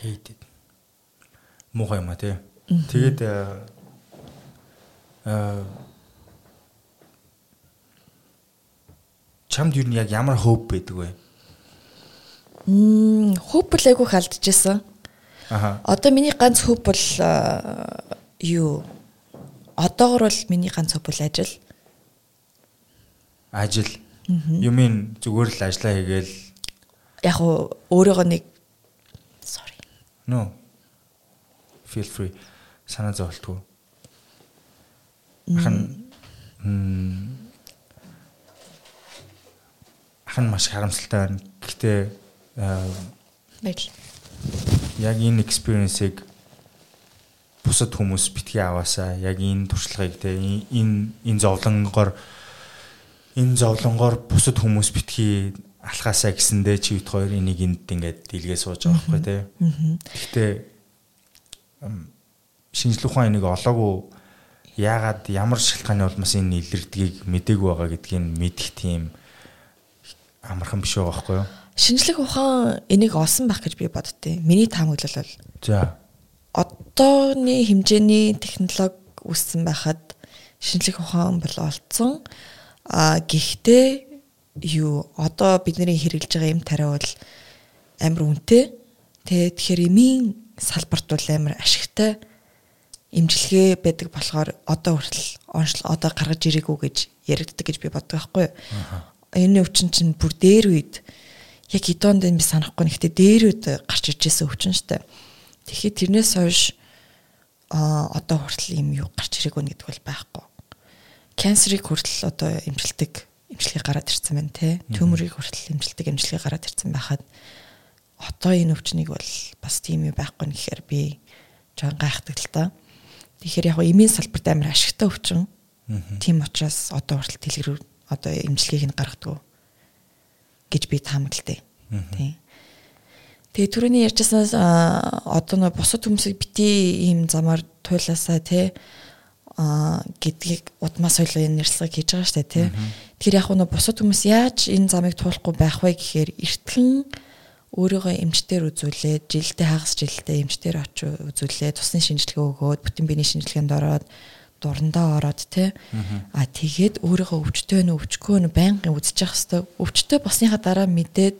It. Муухай юм а тий. Тэгээд э, чамд юу яг ямар хоп байдаг вэ? Мм, хөп л айгүйх алдчихсан. Аха. Одоо миний ганц хөп бол а, юу? Одоогор бол миний ганц хөп бол ажил. Ажил. Юм ин зүгээр л ажиллаа хийгээл Яг уу өөрийгөө нэг sorry. no feel free санаа зовлтгүй. Ахан м ахан маш харамсалтай байна. Гэхдээ Байж. яг энэ experience-ыг бусад хүмүүс битгий аваасаа яг энэ туршлагыг те энэ энэ зовлонгоор энэ зовлонгоор бусад хүмүүс битгий алхаасаа гэсэндээ чи бит хоёр энийг энд ингээд дийлгээ сууж байгаа байхгүй те. Гэхдээ шинжлэх ухаан энийг олоогүй яагаад ямар шалтгааны улмаас энэ илэрдгийг мдээгүй байгаа гэдгийг мэдэх тийм амархан биш байгаа байхгүй юу? Шинжлэх ухаан энийг олсон байх гэж би боддتي. Миний таамаглал бол За. одооны хэмжээний технологи үүссэн байхад шинжлэх ухаан бол олцсон. А гэхдээ юу одоо бидний хэрэгжилж байгаа юм тариа бол амар үнэтэй. Тэгээ тэгэхээр эмийн салбарт бол амар ашигтай имчилгээ байдаг болохоор одоо хүртэл онцлог одоо гаргаж ирээгүй гэж яригддаг гэж би боддог байхгүй юу. Энэ өвчин чинь бүр дээр үед яг энэ би санахгүй нэгтээ дээр үед гарч ирж байсан өвчин штэ. Тэгэхээр тэрнээс хойш а одоо хүртэл юм юу гарч ирээгүй гэдэг бол байхгүй. Канцерыг хүртэл одоо имчилдэг имчилгээ гараад ирсэн байна те. Төмөрийг хүртэл имчилдэг имчилгээ гараад ирсэн байхад одоо энэ өвчнийг бол бас тийм юм байхгүй нь гэхээр би жоон гайхдаг л та. Тэгэхээр яг эмийн салбарт амар ашигтай өвчин. Тийм учраас одоо хүртэл дэлгэр одоо эмчилгээг нь гаргадаг гэж би таамагладаг. Тийм. Тэгээ түрүүний ярьжсанаас одоо нөө босод хүмүүсийг бити ийм замаар туйлаасаа тий а гэдгийг удмаас ойлоо энэ нэрслэг хийж байгаа штэ тий. Тэгэхээр яг нөө босод хүмүүс яаж энэ замыг туулахгүй байх вэ гэхээр эртхэн өөрийгөө эмчтэр үзүүлээд жилдээ хагас жилдээ эмчтэр очиж үзүүлээд тусны шинжилгээ өгөөд бүтэн биений шинжилгээнд ороод дурандаа ороод те. А тэгээд өөрийгөө өвчтөө нөө өвчгөө нөө байнгын явах хэвээр өвчтөө босныхаа дараа мэдээд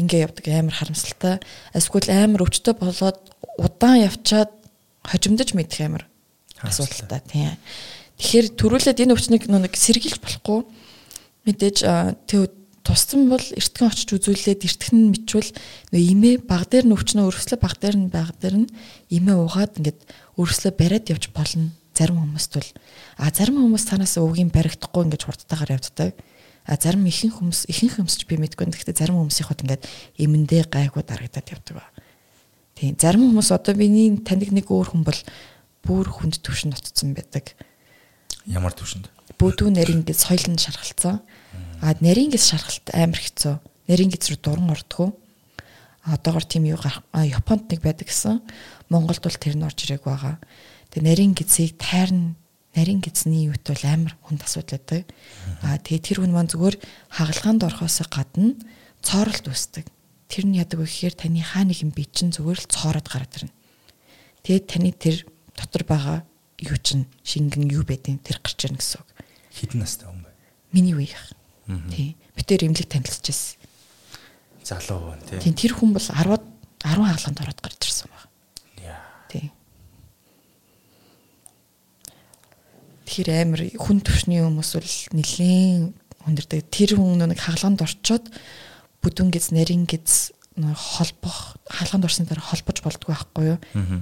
ингээ явдаг амар харамсалтай. Эсвэл амар өвчтөө болоод удаан явчаад хожимдож мэдэх амар асуудалтай тийм тэгэхээр төрүүлээд энэ өвчнийг нэг сэргийлж болохгүй. Мэдээж тэг тусцсан бол эртхэн очиж үзүүлээд эртхэн нь бичвэл нөө имээ баг дээр нь өвчнөө өргөслөө баг дээр нь баг дээр нь имээ угаад ингээд өргөслөө бариад явж болно зарим хүмүүст бол а зарим хүмүүс танаас өвгийн баригдахгүй ингэж хурдтайгаар явддаг а зарим ихэнх хүмүүс ихэнх хүмүүсч би мэдгүй гэхдээ зарим хүмүүсийн хот ингээд эмэндээ гайгүй дарагдаад явдаг ба. Тийм зарим хүмүүс одоо биний таныг нэг өөр хүн бол бүр хүнд төвшөнд утцсан байдаг. Ямар төвшөнд? Бөөдүү нэр ингээд соёлонд шаргалцсан. А нарийнгэс шаргалт амар хэцүү. Нарийнгэс рүү дуран ордгоо. Одоогор тийм юу Японд нэг байдаг гэсэн. Монголд бол тэр нь орж ирээг байгаа. Тэгээ нарийн гизийг тайрна нарийн гизний юут бол амар хүнд асуудал байдаг. Аа тэгээ тэр хүн маань зүгээр хагалгаанд орохоос гадна цооролт үүсдэг. Тэр нь яадаг вэ гэхээр таны хаа нэгэн бие чинь зүгээр л цоороод гараад ирнэ. Тэгээд таны тэр дотор байгаа юу чинь шингэн юу байдیں۔ тэр гарч ирнэ гэсэн үг. Хідэн настай хүн бай. Миний үеийнх. Тий. Битээр имлэг танилцж байсан. Залуу хүн тий. Тий тэр хүн бол 10 10 хаалганд ороод гарч ирсэн байна. Яа. Тий. Тэгэхээр амар хүн төвшний хүмүүс бол нэлээд хүндэрдэг. Тэр хүн нэг хаалганд орчоод бүдүүн гиз нарийн гиз холбох хаалганд орсны дараа холбож болдгоо байхгүй юу?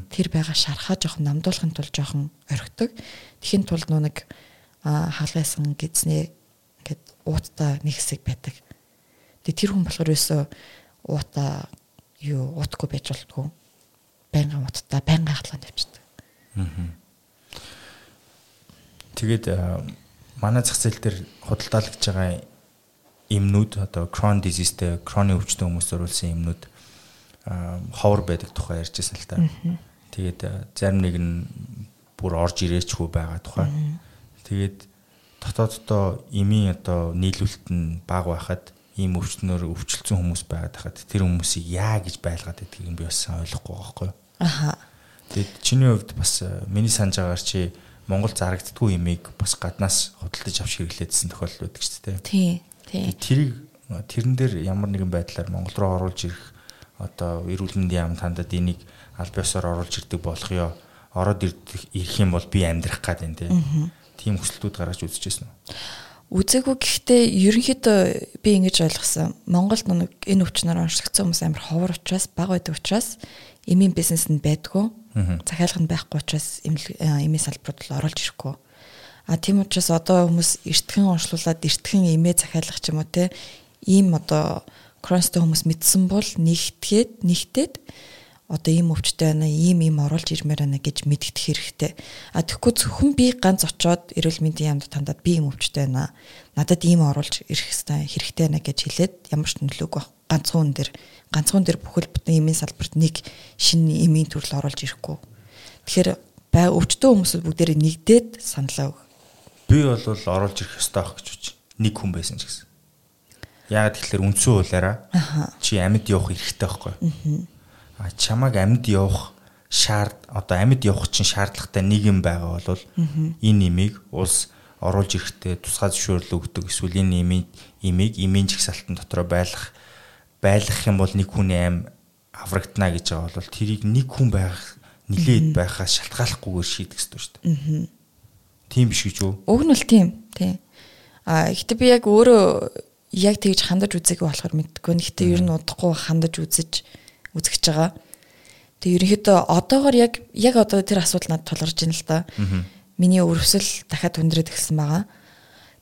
Тэр байгаа шархаа жоохон намдуулахын тулд жоохон орхидог. Тэхийн тулд нэг хаалгайсан гизнээ ингээд ууттай нэг хэсэг байдаг. Тэгээ тэр хүн болохоор өсөө уута юу уутгүй байж болтгоо. Байнгын ууттай байнгын хаалганд явчихдаг. Аа Тэгээд манай зах зээл дээр худалдаалж байгаа эмнүүд одоо Crohn diseaseтэй Crohn-ийн өвчтөн хүмүүс оруулсан эмнүүд ховор байдаг тухай ярьжсэн л та. Тэгээд зарим нэг нь бүр орж ирээчгүй байгаа тухай. Тэгээд дотооддоо эмийн одоо нийлүүлэлт нь бага байхад ийм өвчтнөр өвчлцэн хүмүүс байгаад хахад тэр хүмүүсийг яа гэж байлгаад байдгийг би бас ойлгохгүй байгаа байхгүй. Аха. Тэгээд чиний хувьд бас миний санаж байгаагаар чи Монгол зарагддгүй имийг бас гаднаас худалдаж авч хэрэглээдсэн тохиолдол байдаг шүү дээ. Тий. Тий. Тэрийг тэрэн дээр ямар нэгэн байдлаар Монгол руу оруулж ирэх одоо эрүүл мэндийн яам тандад энийг аль биесээр оруулж ирдэг болох ёо. Ороод ирэх юм бол би амьдрах гад энэ тийм хүсэлтүүд гаргаж үзчихсэн үү? Үзээгүй гэхдээ ерөнхийдөө би ингэж ойлгосон. Монголд нэг энэ өвчнөр онцлогдсон хүмүүс амар ховор учраас баг байдаг учраас эмийн бизнес нь байдгүй захиалга нь байхгүй учраас эмээ салбарууд л оруулж ирэхгүй. А тийм учраас одоо хүмүүс эртхэн онцлуулад эртхэн эмээ захиалгах ч юм уу те ийм одоо кронстой хүмүүс мэдсэн бол нэгтгээд нэгтээд одоо ийм өвчтэй байна ийм ийм оруулж ирмээр байна гэж мэддэх хэрэгтэй. А тэгэхгүй зөвхөн би ганц очоод эрүүл мэндийн яамд тандаад би ийм өвчтэй байна. Надад ийм оруулж ирэх хэрэгтэй байна гэж хэлээд ямар ч нөлөөгүй ганцхан хүн дээр ганцхан дээр бүхэл бүтэн эмийн салбарт нэг шинэ эмийн төрөл оруулж ирэхгүй. Тэгэхээр бай өвчтөө хүмүүс бүгдээрээ нэгдээд саналаа өг. Би бол оруулж ирэх ёстой ах гэж үуч. Нэг хүн байсан ч гэсэн. Яагаад тэгэхээр үндсэн хуулаараа чи амьд явах эрхтэй байхгүй. Аа чамаг амьд явах шаард одоо амьд явах чинь шаардлагатай нэг юм байгаа бол энэ имийг улс оруулж ирэхдээ тусгай зөвшөөрлө өгдөг эсвэл энэ имийг имийг имийн жигсаалтан дотроо байлгах байлгах юм бол нэг хүний аим аврагдана гэж байгаа бол тэрийг нэг хүн байх нилээд байхаас шалтгааллахгүйгээр шийдэх ёстой шүү дээ. Аа. Тийм биш гэж үү? Уг нь бол тийм. Тийм. А гэхдээ би яг өөрөө яг тэгж хандаж үзээгүй болохоор мэдгүй. Гэхдээ ер нь удахгүй хандаж үзэж үзэж байгаа. Тэгээ ерөнхийдөө одоогор яг яг одоо тэр асуудал надад тулгарч байна л да. Миний өрөвсөл дахиад хүндрээд гисэн байгаа.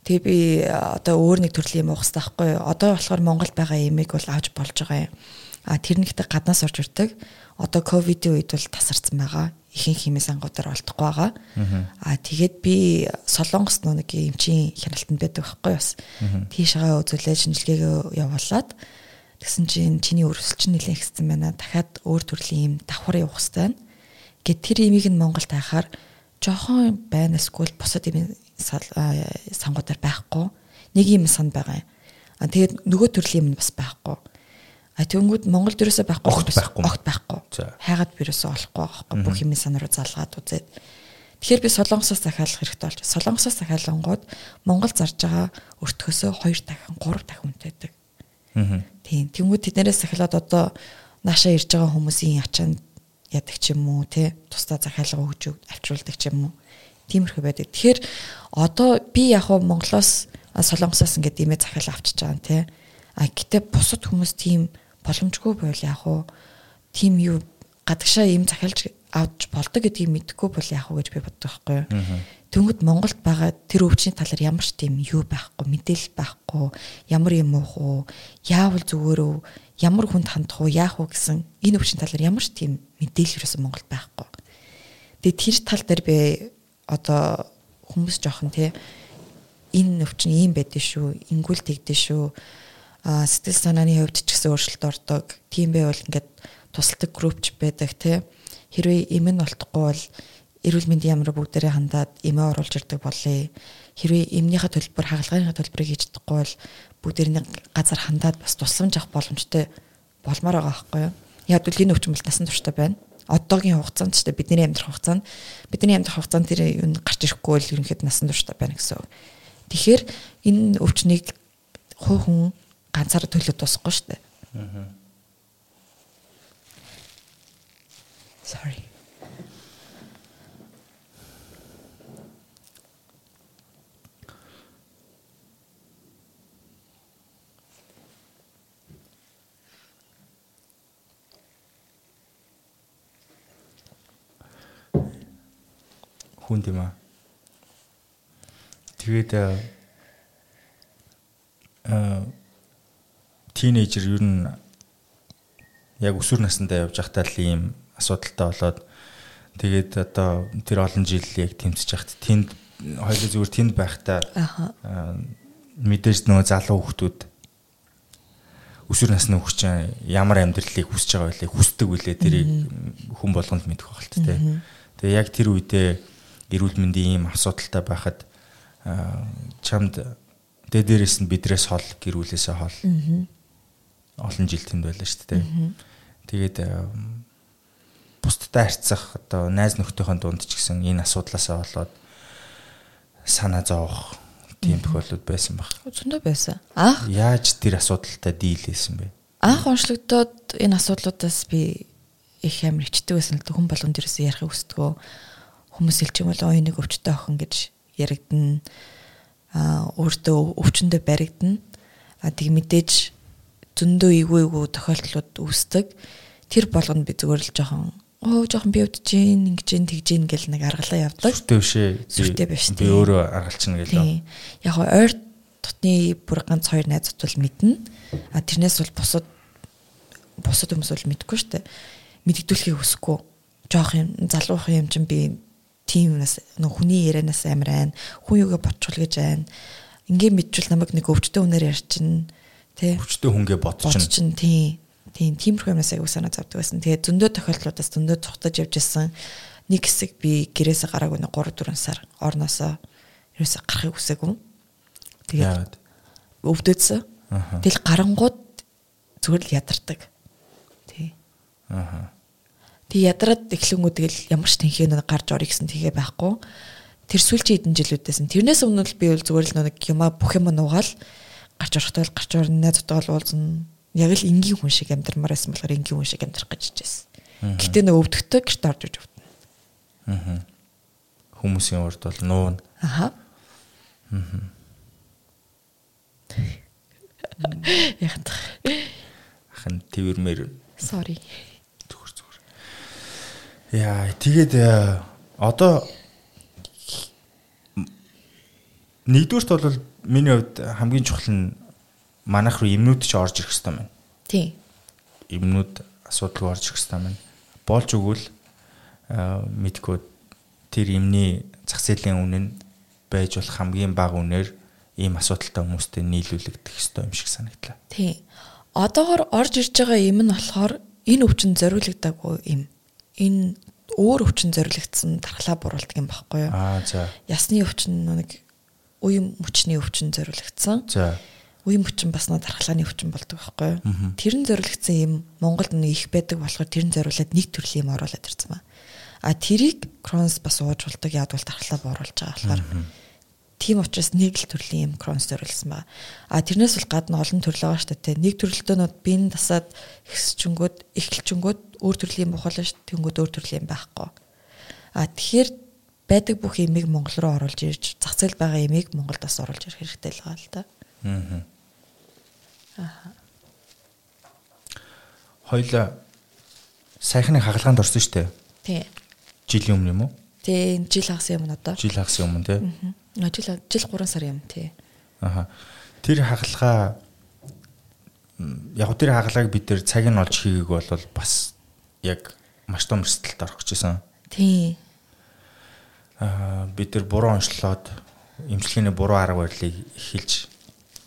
Тэгээ би одоо өөр нэг төрлийн юм уухстай байхгүй юу. Одоо болохоор Монголд байгаа ямиг бол авч болж байгаа юм. А тэр нэгтэй гаднаас орж ирдэг. Одоо ковидын үед бол тасарсан байгаа. Ихэнх химээс ангуудаар олдохгүй байгаа. А тэгээд би солонгос нэг эмчийн хяналтанд байдаг байхгүй бас. Тийшээ үзүүлээд шинжилгээгээ явуулаад тэгсэн чинь чиний өрсөлч нэлээд ихсэн байна. Дахиад өөр төрлийн юм давхар явах хэрэгтэй байна. Гэт тэр имийг нь Монголд хайхаар жохон байна эсвэл бусад юм сангуудаар байхгүй. Нэг юм санд байгаа юм. А тэгээд нөгөө төрлийн юм бас байхгүй. А тэнгүүд Монголд ерөөсөө байхгүй. Огт байхгүй. Огт байхгүй. Хайгаад ерөөсөө олохгүй байхгүй. Бүх юм сан руу залгаад үзээд. Тэгэхээр би Солонгосоос захиалах хэрэгтэй болж. Солонгосоос захиалангууд Монгол зарж байгаа өртгөөсөө 2 дахин 3 дахин үнэтэй байдаг. Аа. Тийм. Тэнгүүд тэднэрээс захиалаад одоо наашаа ирж байгаа хүмүүсийн ачаанд ядаг ч юм уу те тусдаа захиалга өгж авчруулдаг ч юм уу тиймэрхүү байдаг. Тэгэхээр одоо би яг нь Монголоос Солонгосоос ингээд имээ захиалга авчиж байгаа юм те. А гэтээ бусад хүмүүс тийм боломжгүй байл яг уу тийм юу гадагшаа им захиалж авч болдог гэдгийг мэдэхгүй бол яг уу гэж би боддог байхгүй юу. Тэнгүүд Монголд байгаа тэр өвчний талаар ямар ч тийм юу байхгүй, мэдээлэл байхгүй, ямар юм уу, яавал зүгээр үү, ямар хүнд хандах уу, яах уу гэсэн энэ өвчний талаар ямар ч тийм мэдээлэл юусэн Монголд байхгүй. Тэгээ тэр тал дээр би одоо хүмүүс жоохон тий энэ өвчин ийм байдэн шүү, ингүүл тэгдэн шүү. А сэтгэл санааны хувьд ч гэсэн өөрчлөлт ордог. Тийм байвал ингээд тусалдаг группч байдаг тий. Хэрвээ эмэн олдохгүй бол эрүүл мэндийн ямар бүгдээрээ хандаад эмээ оруулж ирдэг болъё. Хэрвээ эмнийхээ төлбөр хагалгааныхаа төлбөрийг хийж чадахгүй бол бүгдээрний газар хандаад бас тусламж авах боломжтой болмоор байгаа байхгүй юу? Яг л энэ өвчин бол насан турштай байна. Одоогийн хугацаанд ч бидний амьдрах хугацаанд бидний амьдрах хугацаанд тэр юу гарч ирэхгүй бол ерөнхийд насан турштай байна гэсэн. Тэгэхээр энэ өвчнийг хуу хүн ганцаараа төлөд тусахгүй шүү дээ. Аа. Sorry. Хүн тийм аа. Тэгээд аа тинейжер ер нь яг өсвөр насндаа явж байхдаа л ийм асуудалтай болоод тэгээд одоо тэр олон жил яг тэмцэж байхад тэнд хоёул зүгээр тэнд байхдаа мэдээж нөгөө залуу хүмүүс өсвөр насны хөгч ямар амьдралыг хүсэж байгаа вэ хүсдэг үлээ тэрийг хүн болгонд мэдэх байх л тэ. Тэгээ яг тэр үедээ эрүүл мэндийн ийм асуудалтай байхад чамд дэ дээрээс нь бидрээс хол гэрүүлээсээ хол олон жил тэнд байлаа шүү дээ. Тэгээд бусдтай харьцах одоо найз нөхдийнхөө дунд ч гэсэн энэ асуудлаасаа болоод санаа зовох тийм тохиолдол байсан баг. Зөндөө байсан. Анх яаж тэр асуудалтай дийлээсэн бэ? Анх онцлогдоод энэ асуудлуудаас би их амар ичдэг байсан л хүн болгонд ерөөсөө ярих хүсдэггүй хүмүүс хэлж юм бол ой нэг өвчтөй охин гэж яригдана а өөртөө өвчнөдөө баригдана а тэг мэдээж зөндөө эвгүй эвгүй тохиолдлууд үүсдэг. Тэр болгонд би зүгээр л жоохон оо жоохон би өвдөж гин ингэж гин тэгж гин гэл нэг аргалаа явдаг. Сүртэй биш ээ. Сүртэй биш би өөрөө аргалчихна гэлээ яг ойр тутны бүр ганц хоёр найзууд бол мэднэ. А тэрнээс бол бусад бусад хүмүүс бол мэдгүй штэ мэддүүлэхийг хүсэхгүй. Жоох юм залуухан юм чинь би тийм юмнаас нөх хүний ярианаас амар айн хүн юугээ ботчул гэж айн. Ингийн мэдчил намайг нэг өвчтөе хүнээр ярьчин тий өвчтөе хүнгээ ботчин тий. Тийм тиймэрхүү юмнаас аягүй санаа завдаг байсан. Тэгээ зөндөө тохиолдлуудаас зөндөө цухтаж явж исэн нэг хэсэг би гэрээсээ гараагүй нэг 3 4 сар орноосоо ерөөсө гарахыг хүсээгүй тэгээд өвдөдсөн тэгэл гарангууд зүгээр л ядардаг. Тий. Аа Тэг ядраад эхлэнгүү тэгэл ямар ч тэнхээ нэг гарч орё гэсэн тгээ байхгүй. Тэр сүүлчийн хэдэн жилүүдээс нь тэрнээс өмнө л би бол зүгээр л нэг юма бүх юм нуугаал гарч орохдоо л гарч орно найзуудаа уулзна. Яг л энгийн хүн шиг амьдрмаар байсан болохоор энгийн хүн шиг амьдрах гэж хичээсэн. Гэтэ нэг өвдөгтэй гэрт орж иж өвдөн. Аа. Хүмүүсийн урд бол нуун. Аха. Аа. Яг та. Ахын твэрмэр. Sorry. Яа, тэгээд э, одоо нэгдүгürt бол миний хувьд хамгийн чухал нь манайх руу эмнүүд ч орж ирэх хэрэгтэй байна. Тийм. юмнууд асуудалгүй орж ирэх хэрэгтэй байна. Болж өгвөл мэдгүй тэр юмний зах зээлийн үнэ нь байж болох хамгийн бага үнээр ийм асуудалтай хүмүүстэй нийлүүлэгдэх ёстой юм шиг санагдлаа. Тийм. Одоогор орж ирж байгаа юм нь болохоор энэ өвчин зориулагдаагүй юм. Энэ өөр өвчин зориулагдсан дархлаа буруулдаг юм баггүй юу? Аа за. Ясны өвчин нэг үе мөчний өвчин зориулагдсан. За. Үе мөчин бас нэг дархлааны өвчин болдог байхгүй юу? Тэр нь зориулагдсан юм Монголд нэг их байдаг болохоор тэр нь зориулаад нэг төрлийн юм оруулаад ирсэн ба. А тэрийг Кронс бас ууж болдог яад бол дархлаа бууруулж байгаа болохоор тийм учраас нэг л төрлийн юм Кронс зориулсан ба. А тэрнээс бол гадна олон төрөл байгаа шүү дээ. Нэг төрөлтөөнүүд биеийн тасаад ихсчэнгүүд, эхлэлчэнгүүд өөр төрлийн бухална шүү. Тэнгүүд өөр төрлийн байхгүй. А тэгэхээр байдаг бүх имийг Монгол руу оруулж ирж зах зээл байгаа имийг Монголд бас оруулж ирэх хэрэгтэй л байгаа л да. Аа. Аа. Хоёлаа сайхны хагалгаанд орсон шүү дээ. Тий. Жилийн өмнө юм уу? Тий, жил хагас юм одоо. Жил хагас өмнө тий. Аа. Жил жил 3 сар юм тий. Аха. Тэр хагалгаа яг тэр хагалгааг бид нэр цаг нь олж хийгээг бол бас яг маш том эрсдэлд орох гэжсэн. Тий. Аа бид нар буруу онцлоод эмчилгээний буруу арга барилыг эхэлж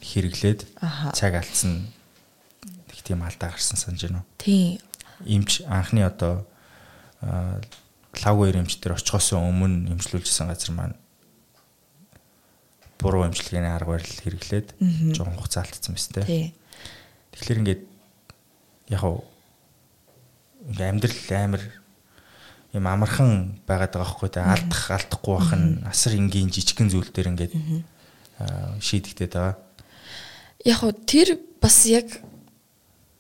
хэрэглээд цаг алдсан нэг тийм алдаа гарсан санаж байна уу? Тий. Эмч анхны одоо лавгүй эмч дээр очихоос өмнө эмчлүүлжсэн газар маань буруу эмчилгээний арга барил хэрэглээд жоохон хугацаа алдсан мэт тий. Тэгэхээр ингээд яг уу амьдрал амар юм амархан байгаад байгаа байхгүй тэ алдах алдахгүй байх нь асар энгийн жижигхэн зүйл дээр ингээд шийдэгдээд байгаа. Яг уу тэр бас яг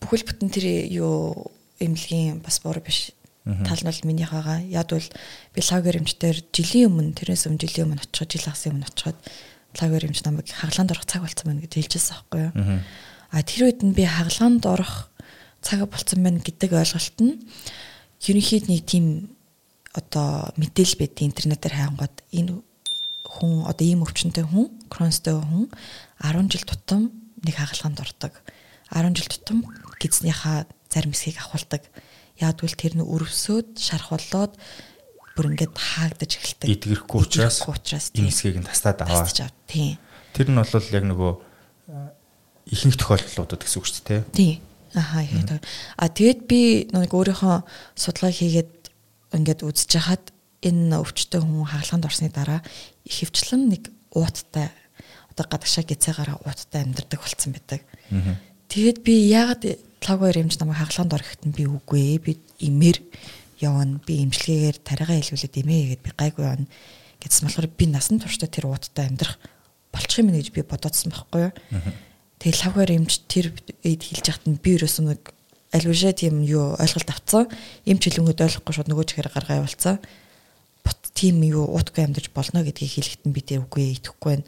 бүхэл бүтэн тэр юу эмнэлгийн бас буруу биш. Тал нь бол минийх байгаа. Яг бол би лагер эмчтэр жилийн өмнө тэрнээс өмнө жилийн өмнө очиход жил хасын өмнө очиход лагер эмч намайг хаглаанд орох цаг болцсон байна гэж хэлжсэн байхгүй юу. А тэр үед нь би хаглаанд орох цаг болцсон байна гэдэг ойлголт нь ерөнхийд нэг тийм одоо мэдээлэл байд интернетээр хайнгууд энэ хүн одоо ийм өвчнөд хүн кронстой хүн 10 жил тутам нэг хагалгаанд ордог. 10 жил тутам гидснийхаа зарим хэсгийг авахулдаг Яадвал тэр нь өрөвсөд шархуулаад бүр ингээд хаагдаж эхэлдэг. Идгэрхгүй учраас энэ хэсгийг нь тастаад аваа. Тийм. Тэр нь бол яг нөгөө ихэнх тохиолдлуудад гэсэн үг шүү дээ. Тийм. Аха ихэнх. А тэгэд би нэг өөрийнхөө судалгаа хийгээд ингээд үзэж хахад энэ өвчтөе хүн хаалганд орсны дараа их хвчлэн нэг ууттай одоо гадагшаа гизээгараа ууттай амьдардаг болсон байдаг. Тэгэд би яагаад логоор юмж намайг хаглаанд орохт нь би үгүй би имээр явна би имчилгээгээр тариагаа хэлүүлээд имээ гэгээд би гайгүй явна гэдсэн болохоор би насан туршдаа тэр уудтай амьдрах болчих юм гэж би бодоодсон байхгүй юу? Тэгэл лавгаар юмж тэр эд хэлж яхад нь би ерөөсөө нэг альвишаа тийм юу ойлголт авцсан. Им чилэнгүүд ойлгохгүй шууд нөгөө чихээр гаргаа явуулсан бот тийм юу уутгүй амьдарч болно гэдгийг хэлэхэд нь би тэр үгүй итгэхгүй байна.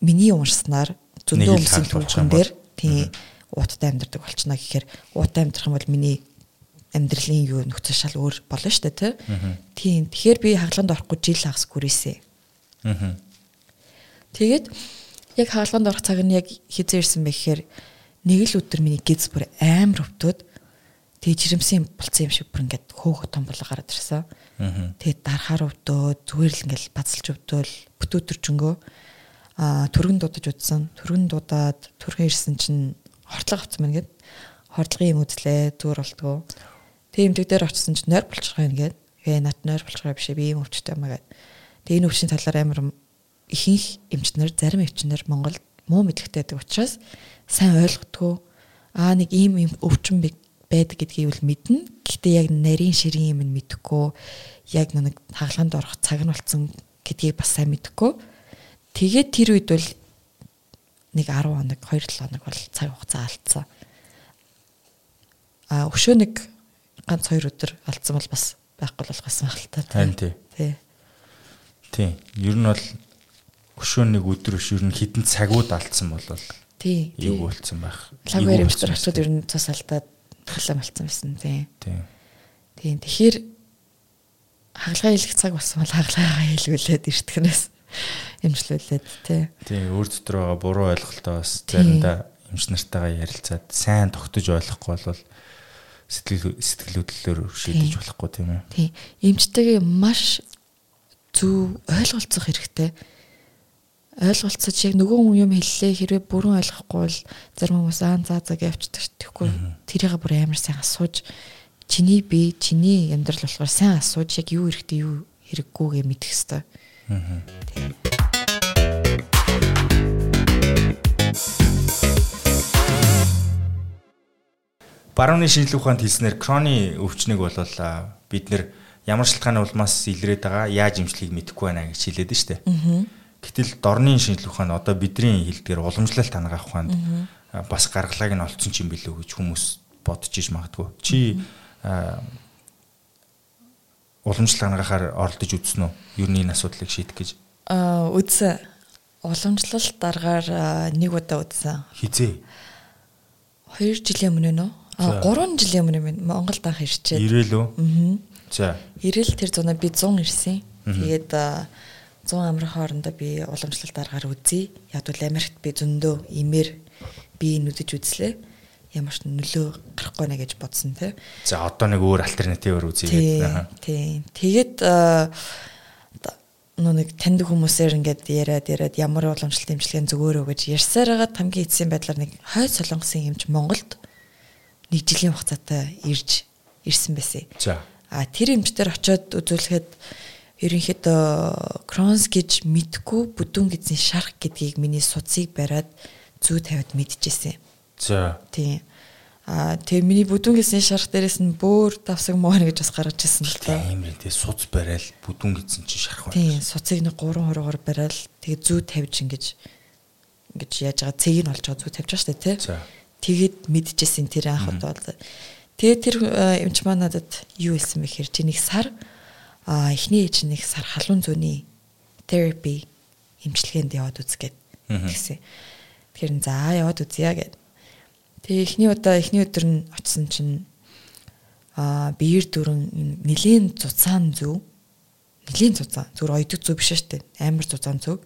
Миний умарснаар зөндөө өмсөн түүхэн дээр тийм ууттай амьдардаг болчихно гэхээр ууттай амьдрах юм бол миний амьдралын юу нөхцөл шал өөр болно шүү дээ тийм. Тэгэхээр би хаалганд орохгүй жил хагас гүрээсэ тэгээд яг хаалганд орох цаг нь яг хизээ ирсэн бэ гэхээр нэг л өдөр миний гиз бүр амар өвдөд тэгээ жирэмсэн болцсон юм шиг бүр ингээд хөөх том болоо гараад ирсэн. Тэгээд дарахаар өвдөө зүгээр л ингээд бацалж өвдөөл бүт өдөржөнгөө а түргэн дуудаж удсан түргэн дуудаад түргэн ирсэн чинь хортлого авсан байна гэд. Хордлогын юм үзлээ. Зүгээр болтгоо. Тэг юм дээр очсон чинь нойр болчих юм гээд ээ нат нойр юм бишээ би юм өвчтэй юм гээд. Тэг энэ өвчний талаар амар ихэнх эмчнэр зарим эмчнэр Монголд муу мэдлэгтэй байдаг учраас сайн ойлгодгоо аа нэг ийм өвчин байдаг гэдгийг бол мэднэ. Гэхдээ яг нарийн ширийн юм нь мэдэхгүй яг нэг хаглаанд орох цаг нь болцсон гэдгийг бас сайн мэдэхгүй. Тэгээд тэр үед бол нэг 10 хоног 2 7 хоног бол цаг хугацаа алдсан. А өшөө нэг ганц 2 өдөр алдсан бол бас байхгүй болох байсан байх л та. Харин тий. Тий. Тий. Ер нь бол өшөө нэг өдөр өш ер нь хідэн цагууд алдсан бол тий. Юу болцсон байх. Лагвэр эмчтэр очоод ер нь цус алдаад халаа болцсон байсан тий. Тий. Тий. Тэгэхээр хагалгаа хийх цаг болсон бол хагалгаа хийлгүүлээд эртгэнээс эмчлүүлээд тий. Тий, өөр дотор байгаа буруу ойлголтоо бас заримдаа эмч нартайгаа ярилцаад сайн тогтож ойлгохгүй бол сэтгэл сэтгэл хөдлөлөөр шийдэж болохгүй тийм ээ. Тийм. Эмчтэйгээ маш зөв ойлголцох хэрэгтэй. Ойлголцож яг нөгөө хүн юм хэллээ хэрвээ бүрэн ойлгохгүй бол зарим хүмүүс аа заа заа гэвчдэг. Тэгэхгүй тэрийг бүр амар сайн асууж чиний бие, чиний амьдрал болохоор сайн асууж яг юу хэрэгтэй юу хэрэггүйгээ мэдэх хэрэгтэй. Аа. Тийм. Барууны шинжилгээ ухаанд хэлснээр кроны өвчнөг бол бид нэр ямар шалтгааны улмаас илрээд байгаа яаж имжлэхийг мэдэхгүй байна гэж хэлээд штэ. Гэтэл дорны шинжилгээ ухаанд одоо бидний хэлдгээр уламжлалт хангаах ухаанд бас гаргалааг нь олцсон ч юм билүү гэж хүмүүс бодож иж магадгүй. Чи уламжлалт хангахаар оролдож үзсэн үү? Юу нэг асуудлыг шийдэх гэж. Аа үзсэн. Уламжлалт дараагаар нэг удаа үзсэн. Хизээ. 2 жилийн өмнө нөө? А 3 жилийн өмнө Монголд анх ирчээд. Ирээл үү? Аа. За. Ирэл тэр зунаа би 100 ирсэн. Тэгээд 100 амрах хоорондоо би уламжлалт дараагаар үзье. Яг бол Америкт би зөндөө имээр би нүдэж үзлээ. Ямар ч нөлөө гарахгүй нэ гэж бодсон те. За одоо нэг өөр альтернативээр үзье гэдэг. Тийм. Тэгээд нөө нэг таньдаг хүмүүсээр ингээд яриад яриад ямар уламжлалт имчилгээ зөвөөрөө гэж ярьсаар хагаад хамгийн эцсийн байдлаар нэг хойд солонгосын эмч Монголд нэг жилийн хугацаатай ирж ирсэн байсан. За. А тэр эмчтэр очиод үзүүлэхэд ерөнхийдөө Кронс гэж мэдгүй бүдүүн гизний шарх гэдгийг миний судсыг бариад зүү тавиад мэдчихсэн. За. Тийм. А тэгээ миний бүдүүн гизний шарх дээрээс нь бөөр давсаг моорь гэж бас гарч ирсэн л та. Тийм ээ. Тэгээ суц барайл бүдүүн гизэн чинь шарх байна. Тийм. Суцыг нэг 3 хуруугаар барайл тэгээ зүү тавьж ингэж ингэж яаж байгаа цэгийг нь олж байгаа зүү тавьж байгаа шүү дээ тий. За. Тэгээд мэдчихсэн тэр анх удаа бол Тэгээд тэр э, эмч маа надад юу хэлсэн бэ гэхээр чи нэг сар эхний ээж нэг сар халуун зөний therapy эмчилгээнд яваад үзгээд гэсэн. Тэгэхээр за яваад үзье гэд. Тэгээ эхний удаа эхний өдөр нь очисон чинь а биер дүрэн нэлийн цуцаан зүв нэлийн цуцаан зүгээр ойдог зүв биш дээ. Амар цуцаан зүв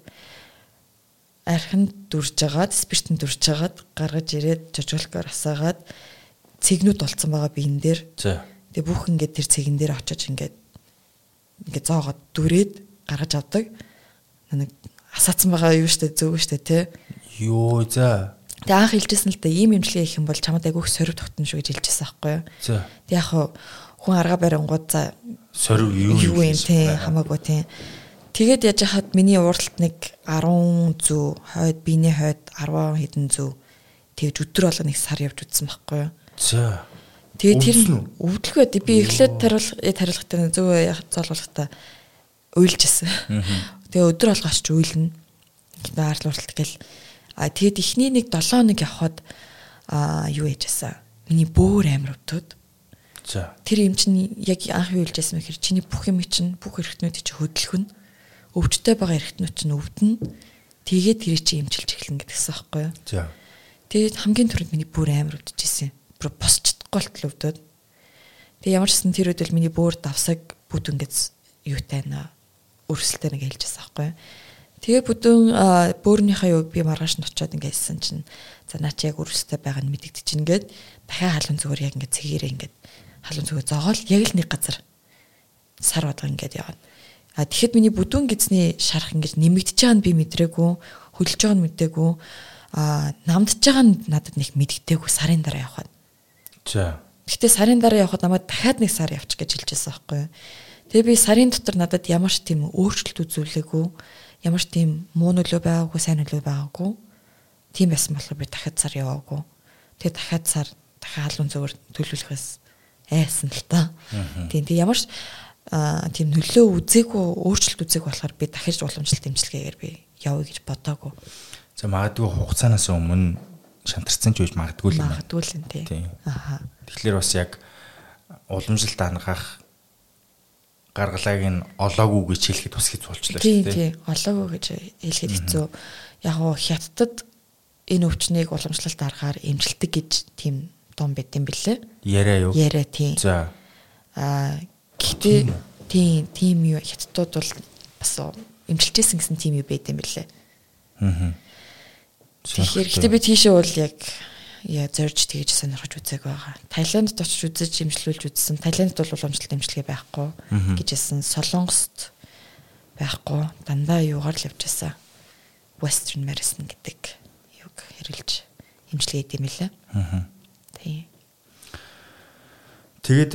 архинд дүрж жагаад спиртэн дүрж жагаад гаргаж ирээд жожголкоор асаагаад цэгнүүд болцсон байгаа биен дээр. Тэгээ бүх ингээд тэр цэгэн дээр очиж ингээд ингээд зоогоод дүрээд гаргаж авдаг. Нэг асаацсан байгаа юу штэ зөв штэ тий. Йоо за. Тэгээ анх хэлжсэн л да ийм имжлэг их юм бол чамд айгүйх сорив тогтно шүү гэж хэлжсэн аахгүй юу. За. Тэг яг хүн арга барингууд за сорив юу юу юм тий хамаагүй тий. Тэгээд яаж хаад миний уралт нэг 10 зүү хойд биений хойд 10 хэдэн зүү тэгж өдөр болго нэг сар явж үтсэн байхгүй юу. За. Тэгээ тэр байд би эхлээд тариулах тариулахтай зөв зоолуулахтаа уйлжсэн. Тэгээ өдөр болгоч ч уйлнэ. Аарл уралт гэл. А тэгэд эхний нэг 7 хоног явхад а юу яжсэн. Миний бөөр амир өвдөд. За. Тэр юм чинь яг анх юу хэлжсэн мэхэр чиний бүх юм чинь бүх эргэтнүүд чинь хөдөлгөн. Өвчтэй байгаа эргэтнүүд чинь өвдөн. Тэгээд тэр чинь эмчилж эхлэн гэдгсэн байхгүй юу? За. Тэгээд хамгийн түрүүнд миний бүр амир өвдөжсэн бүр босчихдохгүй болтол өвдөд. Тэгээ ямар ч гэсэн тэр үед л миний бөөр давсаг бүд ингээд юутай нэ өрсөлтэй нэг хэлжсэн аахгүй. Тэгээ бүдүүн бөөрнийхээ юу би маргааш нь очиод ингээдсэн чинь за наа чи яг өрсөлтэй байгаа нь мэдэгдэж ингээд дахиад халуун зүгээр яг ингээд цэгээрээ ингээд халуун зүгээр зоогоол яг л нэг газар сар бодго ингээд явна. А тэгэхэд миний бүдүүн гизний шарах ингээд нэмэгдэж байгааг нь би мэдрээгүй, хөлж байгааг нь мэдээгүй, а намдж байгааг нь надад нэг мэддэггүй сарын дараа явхад. За. Гэтэ сарын дараа явхад намайг дахиад нэг сар явчих гэж хэлжсэн байхгүй юу. Тэгээ би сарын дотор надад ямар ч тийм өөрчлөлт үзүүлээгүй, ямар ч тийм муу нөлөө байгаагүй, сайн нөлөө байгаагүй. Тийм байсан болохоор би дахиад сар яваагүй. Тэгээ дахиад сар дахиад халуун зөвөр төлөвлөхөөс айсан л та. Тийм тийм ямар ч тийм нөлөө үзээгүй, өөрчлөлт үзээгүй болохоор би дахиж уламжлалт дэмжлэгээр би явъя гэж бодоагүй. За магадгүй хугацаанаас өмнө шантарсан ч үеж магадгүй л юм. Магадгүй л юм тий. Аха. Тэгэхээр бас яг уламжлалт ангах гаргалааг нь олоогүй гэж хэлэхэд бас хэцүү болчихлоо шүү дээ. Тий, тий. Олоогүй гэж хэлэхэд хэцүү. Яг гоо хятадд энэ өвчнийг уламжлалт аргаар эмчилдэг гэж тийм дом байт юм бэлээ. Яриа юу? Яриа тий. За. Аа гэхдээ тийм тийм юу хятадууд бол бас эмчилжсэн гэсэн тийм юу байт юм бэлээ. Аа. Тэгэхээр гэтээ би тийшээ бол яг яа зорж тэгж сонирхож үзег байгаа. Таиландд очиж үзэж имжлүүлж үзсэн. Таиландд бол уламжлалт имжлэгээ байхгүй гэжсэн. Солонгост байхгүй. Дандаа юугаар л явжсэн. Western medicine гэдэг юг хэрэлж имжлэгээ идэм билээ. Аа. Тий. Тэгээд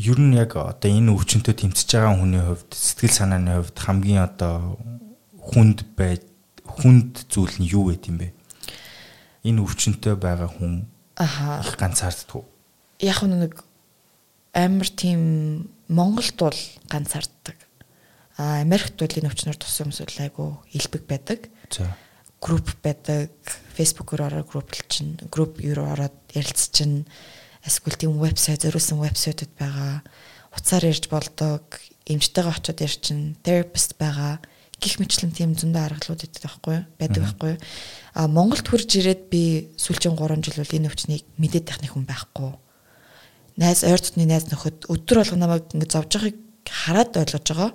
ер нь яг одоо энэ өвчнөд тэмцэж байгаа хүний хувьд сэтгэл санааны хувьд хамгийн одоо хүнд бай хүнд зүйл нь юу вэ тийм бэ? Энэ өвчнөд байгаа хүн аха их ганцаарддаг. Яг нэг амар тийм Монголд бол ганцаарддаг. А Америкт бол энэ өвчнөр тусан хүмүүс айгу илбэг байдаг. За. Групп байдаг. Facebook-оор ороод групп чинь, групп юу ороод ярилцчинь эсвэл тийм вебсайт зориулсан вебсайтууд байгаа. Уцаар ярьж болдог. Эмчтэйгээ очиод ярьчин, therapist байгаа. Гэх мэтлэн тийм зөндөө аргалууд байдаг байхгүй? Байдаг байхгүй? А Монголд хурж ирээд би сүүлийн 3 жил бол энэ өвчнийг мэдээд тахны хүн байхгүй. Найз ойр дотны найз нөхөд өдөр болго намайг ингэ зовж байгааг хараад ойлгож байгаа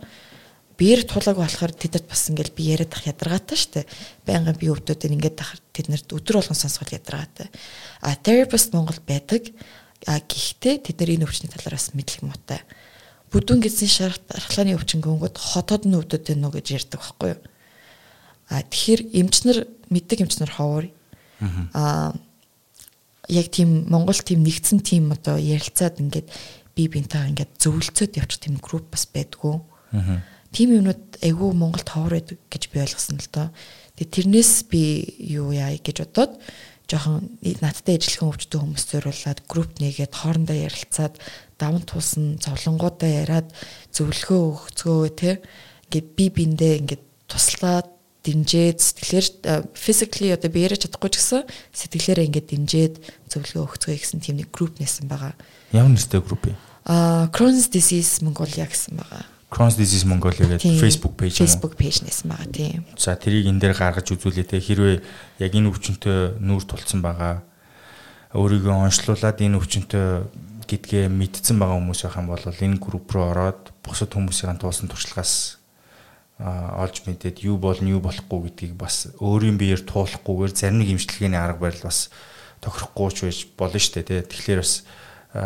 биер тулаг болохоор тэдэд бас ингээл би яриад ах ядаргаатай штэ. Байнгын би өвдөдөө ингээд ах тэднэрт өдөр болгон сонсгол ядаргаатай. А therapist Монгол байдаг. А гэхдээ тэд нар энэ өвчний талаар бас мэдлэг муутай. Бүдүүн гэсэн шархлааны өвчнгөнгөд хотод нь өвдөд нөө гэж ярьдаг байхгүй юу? А тэгэхээр эмчнэр мэддэг эмчнэр ховор. Аа яг тийм Монгол тийм нэгдсэн тийм одоо ярилцаад ингээд би бинтаа ингээд зөвлөцөд явчих тийм групп бас байдгүй. Аа тийм юмнууд айгүй Монголд ховор байдаг гэж би ойлгосон л доо. Тэгээ тэрнээс би юу яа гэж бодоод жоохон надтай ажиллах өвчтөн хүмүүс зориулаад групп нэгээд хоорондоо ярилцаад даван туулсан зовлонгуудаа яриад зөвлөгөө өгцгөө те ингээд би биндээ ингээд туслаад дэмжээд сэтгэлээр physically одоо би яриад чадахгүй ч гэсэн сэтгэлээрээ ингээд дэмжээд зөвлөгөө өгцгөө гэсэн тийм нэг групп нээсэн байгаа. Ямар нэртэй групп юм? Аа Crohn's disease Mongolia гэсэн байгаа. Crohn's disease Mongolia гэдэг Facebook page. Facebook page нэсэн байгаа тийм. За тэрийг энэ дээр гаргаж үзүүлээ те хэрвээ яг энэ өвчнөд нүүр тулцсан байгаа өөрийгөө онцлуулад энэ өвчнөд гэдгээ мэдсэн байгаа хүмүүс байх юм бол энэ групп руу ороод бусад хүмүүсийн туулсан туршлагаас олж мэдээд юу бол нь юу болохгүй гэдгийг бас өөрийн биеэр туулахгүйгээр зарим нэг имчилгээний арга барил бас тохирохгүй ч байж болно шүү дээ тий. Тэгэхээр бас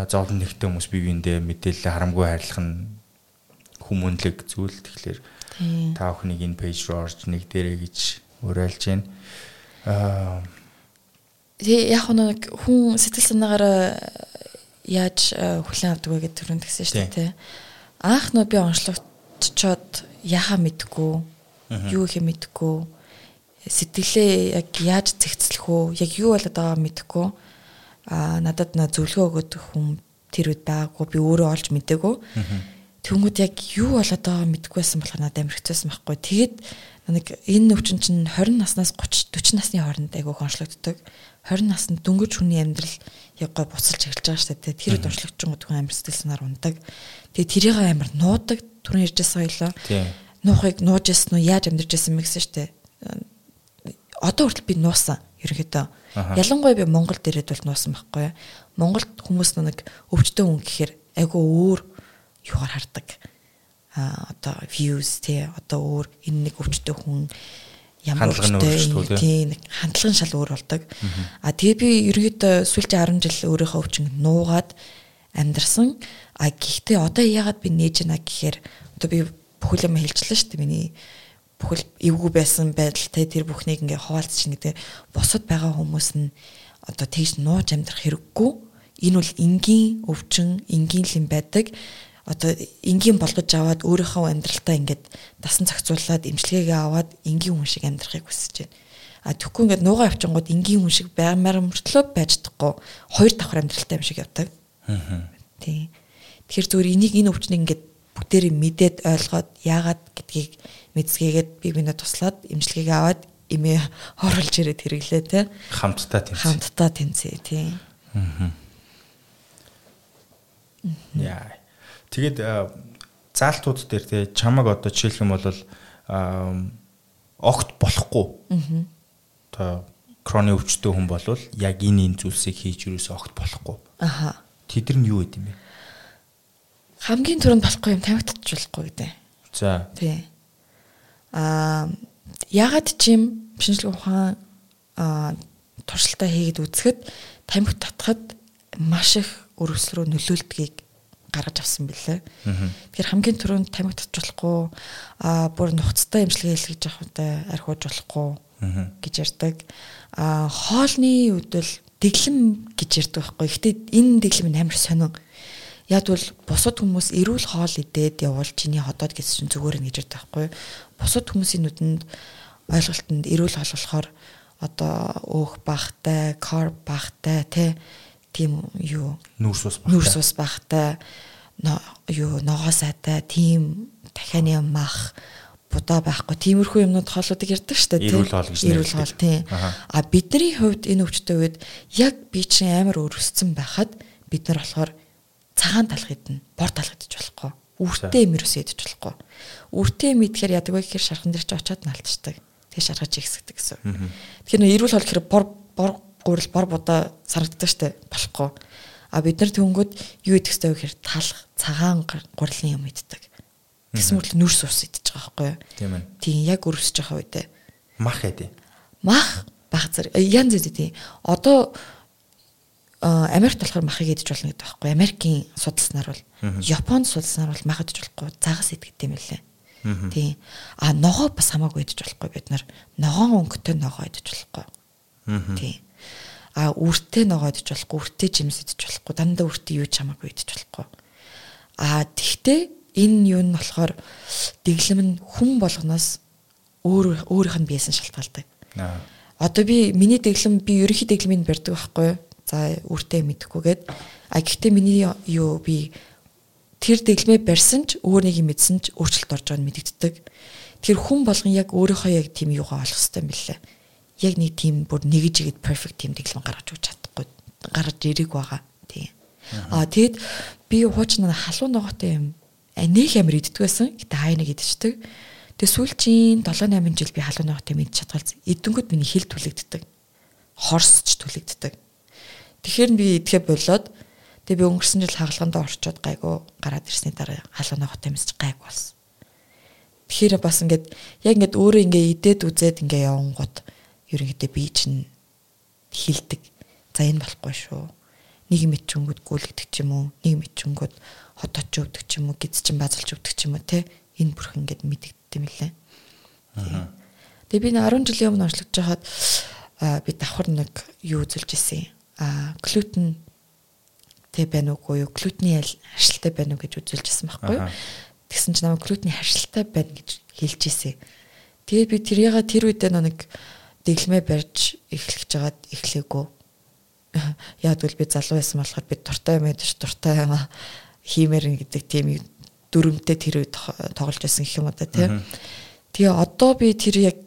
зовлон нэгтэй хүмүүс бие биендээ мэдээлэл харамгүй хайрлах нь хүмүүнлэг зүйл. Тэгэхээр та бүхнийг энэ пэйж руу орж нэг дээрэ гэж уриалж байна. Аа Тэгээ яг нэг хүн сэтгэл санаагаар яаж хүлээн авдаг вэ гэдэг төрөнд гисэн шүү дээ. Анх нөө би онцлогдчоод яхаа мэдгүй юу ихэ мэдгүй сэтгэлээ яг яаж зэгцлэх үү яг юу болоод байгааг мэдгүй. А надад нөө зөвлөгөө өгöd хүн тэр үед байгаагүй би өөрөө олж мэдээгүй Тэнгүүд яг юу болоод байгааг мэдэхгүй байсан болохоор надад амар хэцүүсэн байхгүй. Тэгээд нэг энэ өвчин чинь 20 наснаас 30 40 насны хооронд айгүй хоншлогддог. 20 наснд дөнгөж хүний амьдрал яг гой буцалж эхэлж байгаа шүү дээ. Тэр үед онцлогчгод хүн амар сэтгэл санаар ундаг. Тэгээд тэрийг амар нуудаг. Түрэн ярьжсэн ойлоо. Нуухыг нууж ясан уу яаж амьдарч ясан мэгсэн шүү дээ. Одоо хүртэл би нуусан ерөнхийдөө. Ялангуяа би Монголд ирээд бол нуусан байхгүй. Монголд хүмүүс нэг өвчтөн хүн гэхээр айгүй өөр юугаар хардаг? А одоо views тий одоо өөр энэ нэг өвчтөй хүн ямар өвчтөй тий нэг хандлага шал өөр болдог. А тэгээ би ерөөдөө сүүлчийн 10 жил өөрийнхөө өвчин нуугаад амьдрсан. А гэхдээ одоо яагаад би нээж яана гэхээр одоо би бүхэл юм хэлжлээ шүү дээ. Миний бүхэл эвгүй байсан байдалтай тэр бүхнийг ингээ хуваалцчихна гэдэг босод байгаа хүмүүс нь одоо тэгж нууж амьдрах хэрэггүй. Энэ бол энгийн өвчин энгийн л юм байдаг одоо энгийн болгож аваад өөрийнхөө амьдралтаа ингээд дасан зохицуулаад имчилгээгээ аваад энгийн хүн шиг амьдрахыг хүсэж байна. А тэгэхгүй ингээд нуугаа авчингууд энгийн хүн шиг баймаар мөртлөө байж чадахгүй хоёр давхар амьдралтай юм шиг явдаг. Аа. Тий. Тэгэхээр зүгээр энийг энэ өвчнийг ингээд бүгдээрээ мэдээд ойлгоод яагаад гэдгийг мэдсгээгээд би бинэ туслаад имчилгээгээ аваад эмээ хорлж ирээд хэрэглээ те. Хамтдаа тэнцээ. Хамтдаа тэнцээ тий. Аа. Яа. Тэгээд заалтууд дээр те чамаг одоо жишээлх юм бол огт болохгүй. Аа. Кроны өвчтөй хүн бол яг энэ энэ зүйлсийг хийж юусоо огт болохгүй. Аха. Тэд нар юу гэдэм бэ? Хамгийн түрүүнд болохгүй юм татчихгүй гэдэг. За. Тий. Аа ягаад чим шинжлэх ухаан аа туршилтаа хийгээд үзэхэд тамхи татхад маш их өрөвс рүү нөлөөлдгийг гаргаж авсан билээ. Тэгэхээр хамгийн түрүүнд тамхи татж болохгүй аа бүр нухацтай имчилгээ хийлгэж явахтай архиуж болохгүй гэж ярьдаг. Аа хоолны үдэл дэглэм гэж ярьдаг байхгүй. Гэхдээ энэ дэглэм нь амар сонин. Яг бол бусад хүмүүс эрүүл хоол идээд явуул чиний ходоод гэсэн чинь зүгээр нэ гэж ярьдаг байхгүй. Бусад хүмүүсийн нүдэнд ойлголтод эрүүл хоол болохоор одоо өөх багтай, карб багтай тий тийм юу нүүрс ус багтай. Нүүрс ус багтай юу ногоо сайтай, тийм дахианы мах будаа байхгүй. Тиймэрхүү юмнууд хоолуудыг ярьдаг шүү дээ. Эрүүл хоол гэж эрүүл хоол тийм. А бидний хувьд энэ өвчтөй үед яг би чинь амар өрөвссөн байхад бид нар болохоор цагаан талх идэнэ. Бор талх идэж болохгүй. Үртэй ерөөсөө идэж болохгүй. Үртэй юм идэхээр яадаг вэ гэхээр шархан дээр чи очиод наалтчдаг. Тэгээ шаргаж ихсгдэг гэсэн. Тэгэхээр эрүүл хоол гэхээр бор бор гурил бор будаа санагддаг шүү дээ. Болохгүй. А бид нар тэнгүүд юу идэх ёстой вэ гэхээр талх цагаан гурилын юм иддэг. Тэгсэн мэт нүрс ус идэж байгаа байхгүй юу? Тийм ээ. Тийм яг өрсөж байгаа үедээ. Мах эдээ. Мах баг зэрэг янз янз тийм. Одоо Америкт болохоор махыг идэж болно гэдэг байхгүй. Америкийн судалснаар бол Японд судалснаар бол мах идэж болохгүй. Загас идэх юм лээ. Тийм. А ногоо бас хамаагүй идэж болохгүй бид нар. Ногоон өнгөтэй ногоо идэж болохгүй. Тийм. А үртэй ногоо идэж болохгүй, үртэй жимс идэж болохгүй. Дандаа үртэй юу ч хамаагүй идэж болохгүй. А тэгтээ энэ юу нь болохоор дэглэм нь хүн болгоноос өөр өөрийнх нь биесэн шалтгаалдаг. Одоо би миний дэглэм би ерөнхий дэглэмийг барьдаг байхгүй? За үртэй мэдэхгүйгээд а гэхдээ миний юу би тэр дэглэмээ барьсан ч өөр нэг юм мэдсэн ч өөрчлөлт орж байгааг мэдэгддэг. Тэр хүн болгон яг өөрийнхөө яг тийм юугаа олох хэрэгтэй юм билээ. Яг нэг тийм бүр нэгж игээд perfect тийм дэглэм гаргаж өгч чадахгүй гаргаж ирэх байгаа. Тийм. Аа тэгэд би хуучин халуун ногоотой юм нөх амир иддэг байсан. Гэтэ хай нэг идчихдэг. Тэгээ сүүлчийн 7 8 жил би халуун ногоотой мэдчих чадвал эдэнгүүд миний хил түлэгддэг. Хорсч түлэгддэг. Тэгэхээр би идэхэ болоод тэгээ би өнгөрсөн жил хагалгандаа орчоод гайгүй гараад ирсний дараа халуун ногоотой юмсч гайг болсон. Тэгэхээр бас ингээд яг ингээд өөрөө ингээ идээд үзээд ингээ явангууд ерөнхийдөө би чинь хилдэг. За энэ болохгүй шүү. Нэг мэдчингүүд гүйлгдэг ч юм уу, нэг мэдчингүүд хотооч өвдөг ч юм уу гиз чин базалж өвдөг ч юм уу те энэ бүрх ингээд мэдэгддэм билээ. Тэгээ би 10 жилийн өмнө онцлогдож хахад би давхар нэг юу үзүүлж исэн. А глютен тэ байна уугүй юу? Глютений харшилтай байна уу гэж үзүүлж исэн байхгүй юу? Тэгсэн чинь намайг глютений харшилтай байна гэж хэлж исэн. Тэгээд би тэрийг тэр үедээ нэг дэглэмээ барьж эхлэж жагаад эхлэегүй. Яг л би залуу байсан болохоор би дуртай юм ядаж дуртай юм хиймээр гэдэг тийм дүрмтэй тэр үед тоглож байсан гэх юм одоо тийм. Тэгээ одоо би тэр яг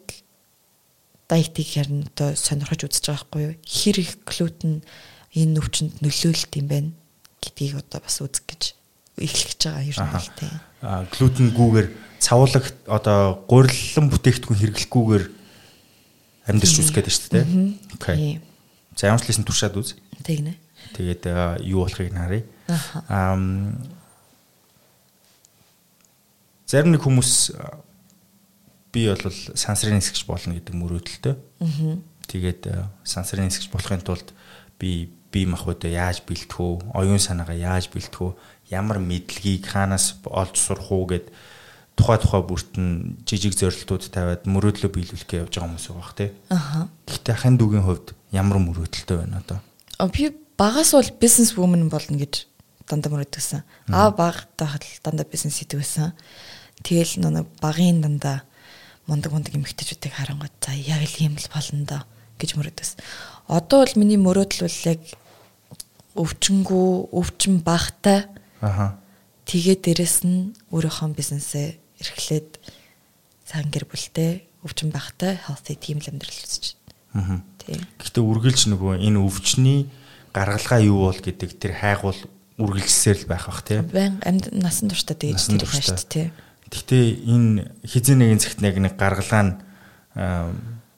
дайтыг харин одоо сонирхож үзэж байгаа байхгүй юу? Хэр их глютен энэ өвчнөд нөлөөлт юм байна гэдгийг одоо бас үзэх гэж эхлэж байгаа юм байна л тийм. Аа глютенгүүгээр цавуулаг одоо гурилан бүтээгдэхүүн хэрэглэхгүйгээр амьдрч үсэх гэдэг шүү дээ. Окей. За ямар ч лсэн туршаад үз. Тэгнэ. Тэгээд юу болохыг нарыг. Аа зарим нэг хүмүүс би бол сансрын нисгч болно гэдэг мөрөөдөлтөй. Тэгээд сансрын нисгч болохын тулд би бие махбодоо яаж бэлтэх үү, оюун санаагаа яаж бэлтэх үү, ямар мэдлэгийг хаанаас олж сурах уу гэд тухай тухай бүртэн жижиг зорилтууд тавиад мөрөөдлөө биелүүлэхээ явж байгаа хүмүүс байх тий. Аха. Гэхдээ ахын дүүгийн хувьд ямар мөрөөдөлтэй байна одоо? Би багаас бол бизнес вумен болно гэж дандаа мөрөдсөн. Аа багтаа дандаа бизнес хийдэгсэн. Тэгэл нэг багын дандаа мундаг мундаг эмэгтэйчүүдийг харангууд за яг л юм л болно доо гэж мөрөдсөн. Одоо бол миний мөрөөдөл бол яг өвчнгүү, өвчин багтай. Аха. Тэгээ дээрэс нь өөрийнхөө бизнесээ эрхлээд сайн гэр бүлтэй, өвчин багтай, healthy team л амьдрал үзэж байна. Аа. Тийм. Гэхдээ үргэлж нөгөө энэ өвчний гаргалгаа юу бол гэдэг тэр хайгуул үргэлжсээр л байх бах тийм. Баян амьд насан туршдаа тэгж тэр байна шүү дээ. Гэхдээ энэ хизээ нэгэн цагт нэг нэг гаргалгаа нь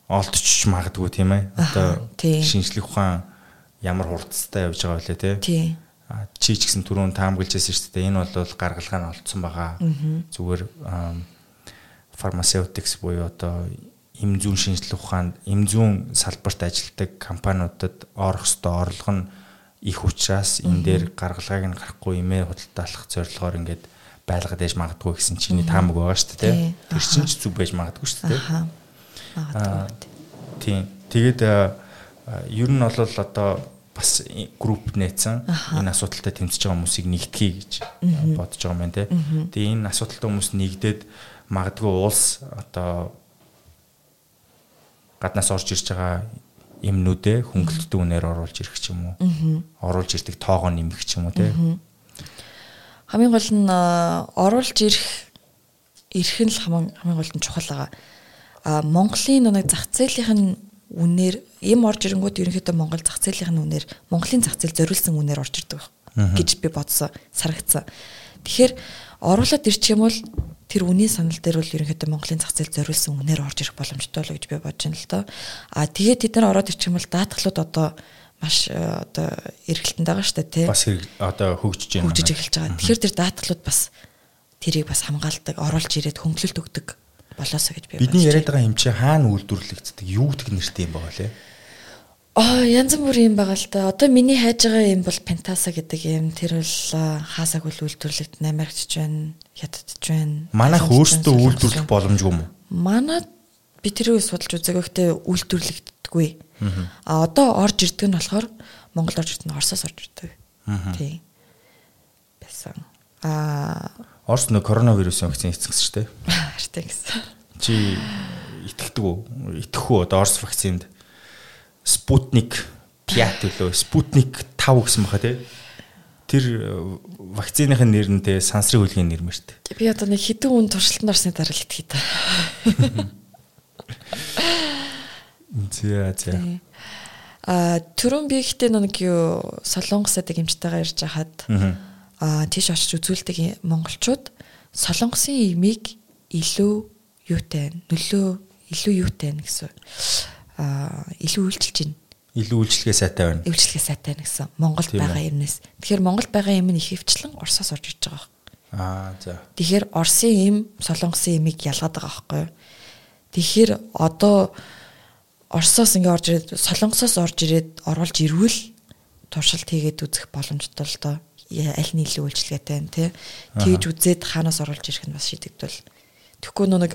олдчих магадгүй тийм ээ. Одоо шинжлэх ухаан ямар хурдтай явж байгаа вэ тийм. Чи ч гэсэн түрүүн таамаглажсэн шүү дээ. Энэ бол гаргалгаа нь олдсон байгаа. Зүгээр фармацевтикс буюу одоо эм зүүн шинжилгээ ухаанд эм зүүн салбарт ажилладаг компаниудад орох ёстой орлого нь их учраас энэ дээр гаргалгааг нь гарахгүй имээ худалдаалах зорилгоор ингээд байлгаад яж магадгүй гэсэн чиний таамаг байгаа шүү дээ. Тэр чинь ч зүг байж магадгүй шүү дээ. Аа. Тийм. Тэгээд ер нь бол одоо бас групп нээсэн энэ асуудалтай тэмцэж байгаа хүмүүсийг нэгтгэе гэж бодож байгаа юм те. Тэгээ энэ асуудалтай хүмүүс нэгдээд магадгүй улс одоо гаднаас орж ирж байгаа юмнүүдээ хөнгөлөлтөд үнээр оруулж ирэх ч юм уу. Оруулж ирдэг тоогоо нэмэх ч юм уу те. Хамгийн гол нь оруулж ирэх ирэх нь л хамгийн гол нь чухал байгаа. А Монголын нэг зах зээлийн үнээр им орж ирэнгүүт ерөнхийдөө Монгол зах зээлийн үнээр Монголын зах зээл зориулсан үнээр орж ирдэг гэж би бодсон, сарагцсан. Тэгэхээр оруулаад ирчих юм бол тэр үнийн санал дээр бол ерөнхийдөө Монголын зах зээл зориулсан үнээр орж ирэх боломжтой л гэж би бодож байна л доо. А тэгээд тэд нар ороод ирчих юм бол даатгалууд одоо маш э, одоо эргэлтэнд байгаа шүү дээ тий. Бас одоо хөгжиж байна. Хөгжиж эхэлж байгаа. Тэгэхээр тэр даатгалууд бас тэрийг бас хамгаалдаг, оруулж ирээд хөнгөлөлт өгдөг болоосоо гэж би Бидний яриад байгаа юм чи хаана үйлдвэрлэгддэг? Юу гэдэг нэртэй юм байгаа лээ? Аа янз бүрийн юм байгаа л да. Одоо миний хайж байгаа юм бол Pentasa гэдэг юм. Тэр бол хаасаг үл үйлдвэрлэгдэн Америкч байна, Хятадч байна. Манайх өөрсдөө үйлдвэрлэх боломжгүй юм уу? Манай би тэрийг судалж үзээг гэхдээ үйлдвэрлэгддэггүй. Аа одоо орж ирдэг нь болохоор Монгол орж ирдэг нь Оросоос орж ирдэг. Тий. Басан. Аа Орос нөө коронавирусын вакцины эцэгсэн шүү дээ. Хартай гэсэн. Чи итгэдэг үү? Итгэх үү одоо Орос вакцинд Спутник 5 төлөө Спутник 5 гэсэн баха тий. Тэр э, вакциныхын нэр нь те сансрын хөлгийн нэр мэрт. Би одоо нэг хідэн үн туршилтанд орсны дараа л итгэе та. Зэ зэ. А түрүүн би ихтэй нэг юу солонгосод гимжтэйгээ ирж хахад а тийш очиж үзүүлдэг монголчууд солонгосын имийг илүү юутай нөлөө илүү юутай гэсэн а илүү үйлчилж байна. Илүү үйлчлэгээ сайтай байна. Үйлчлэгээ сайтай байна гэсэн. Монголд байгаа юмнээс. Тэгэхээр Монголд байгаа юм нь их хөвчлэн Оросоос орж ирж байгаа. Аа за. Тэгэхээр Оросын им Солонгосын имийг ялгаад байгаа байхгүй юу? Тэгэхээр одоо Оросоос ингээ орж ирээд Солонгосоос орж ирээд оруулж ирвэл туршилт хийгээд үзэх боломжтой л доо аль нь илүү үйлчлэгээтэй байна тий. Тэгж үзээд хаанаас оруулж ирэх нь бас шийдэгдвэл. Тэгэхгүй нэг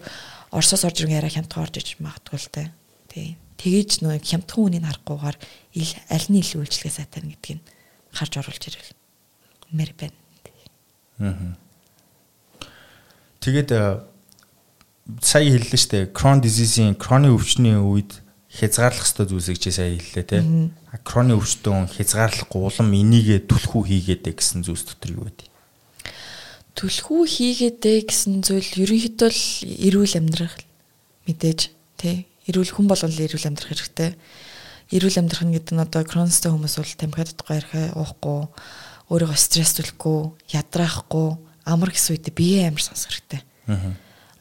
Оросоос орж ирэн яриа хямдхан орж иж магадгүй л тий. Тий. Тэгэж нэг хямдхан үнийг харахгүйгээр аль нь илүү үйлчлэгээ сайтай гэдгийг харж оруулж ирэл. Мэр байна. Аа. Тэгээд сая хэллээ штэ Crohn disease-ийн Crohn-ийн өвчний үед хязгаарлах ёстой зүйлсийг чи сая хэллээ те. Кроны өвчтөн хязгаарлахгүй улам энийгээ түлхүү хийгээдэ гэсэн зүйлс дотор юу вэ? Түлхүү хийгээдэ гэсэн зүйл ерөнхийдөө л эрүүл амьдрах мэдээж тий. Эрүүл хүн болгон л эрүүл амьдрах хэрэгтэй. Эрүүл амьдрах нь гэдэг нь одоо кронстой хүмүүс бол тамхи татахгүй ярихаа уухгүй, өөрийгөө стресстүүлэхгүй, ядраахгүй, амар гэсэн үедээ бие амар сонсох хэрэгтэй.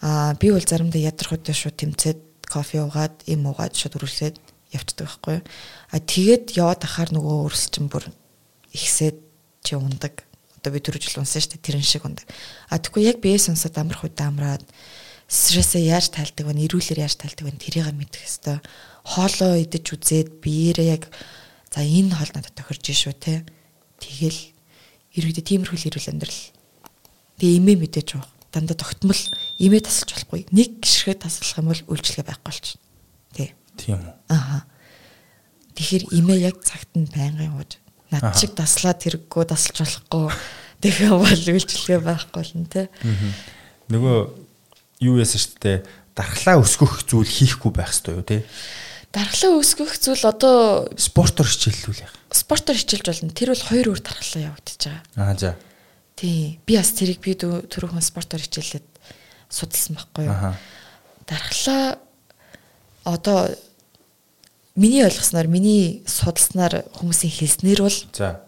Аа би бол заримдаа ядрах үедээ шууд тэмцээд кофе уугаад им уугаад шууд үргэлжлээд явцдаг байхгүй юу. А тэгээд яваад ахаар нөгөө өрс чинь бүр ихсээд чи ундаг. Одоо би түрүү жил унсан шүү дээ тэрэн шиг ундаг. А тэгвэл яг биес унсаад амрах үед амраад стрессээ яаж тайлдаг вэ? Ирүүлэр яаж тайлдаг вэ? Тэрийг мэдэх хэвээр хоолоо идэж үзээд биеэрээ яг за энэ хоол надад тохирж шүү те. Тэгэл ерөөдөө тиймэрхүү ирүүл амьдрал. Тэгээ имээ мэдээж байгаа дандаа тогтмол имээ тасалж болохгүй. Нэг гიშгэ тасалах юм бол үйлчлэгээ байхгүй болчих. Тий. Тийм үү. Аха. Тэгэхээр имээ яг цагт нь байнгын ууж над шиг таслаад хэрэггүй тасалж болохгүй. Тэгээ бол үйлчлэгээ байхгүй болно тий. Нөгөө юу яасан шүү дээ. Дархлаа өсгөх зүйл хийхгүй байх хэрэгтэй юу тий. Дархлаа өсгөх зүйл одоо спортоор хичээллүүл яах. Спортоор хичээлж болно. Тэр бол хоёр өөр дархлаа явагдаж байгаа. Аа за. Тий. Би бас тэрийг би түрүүхэн спортоор хичээлээд судалсан байхгүй юу. Дархлаа одоо миний ойлгосноор миний судалснаар хүмүүсийн хэлснээр бол за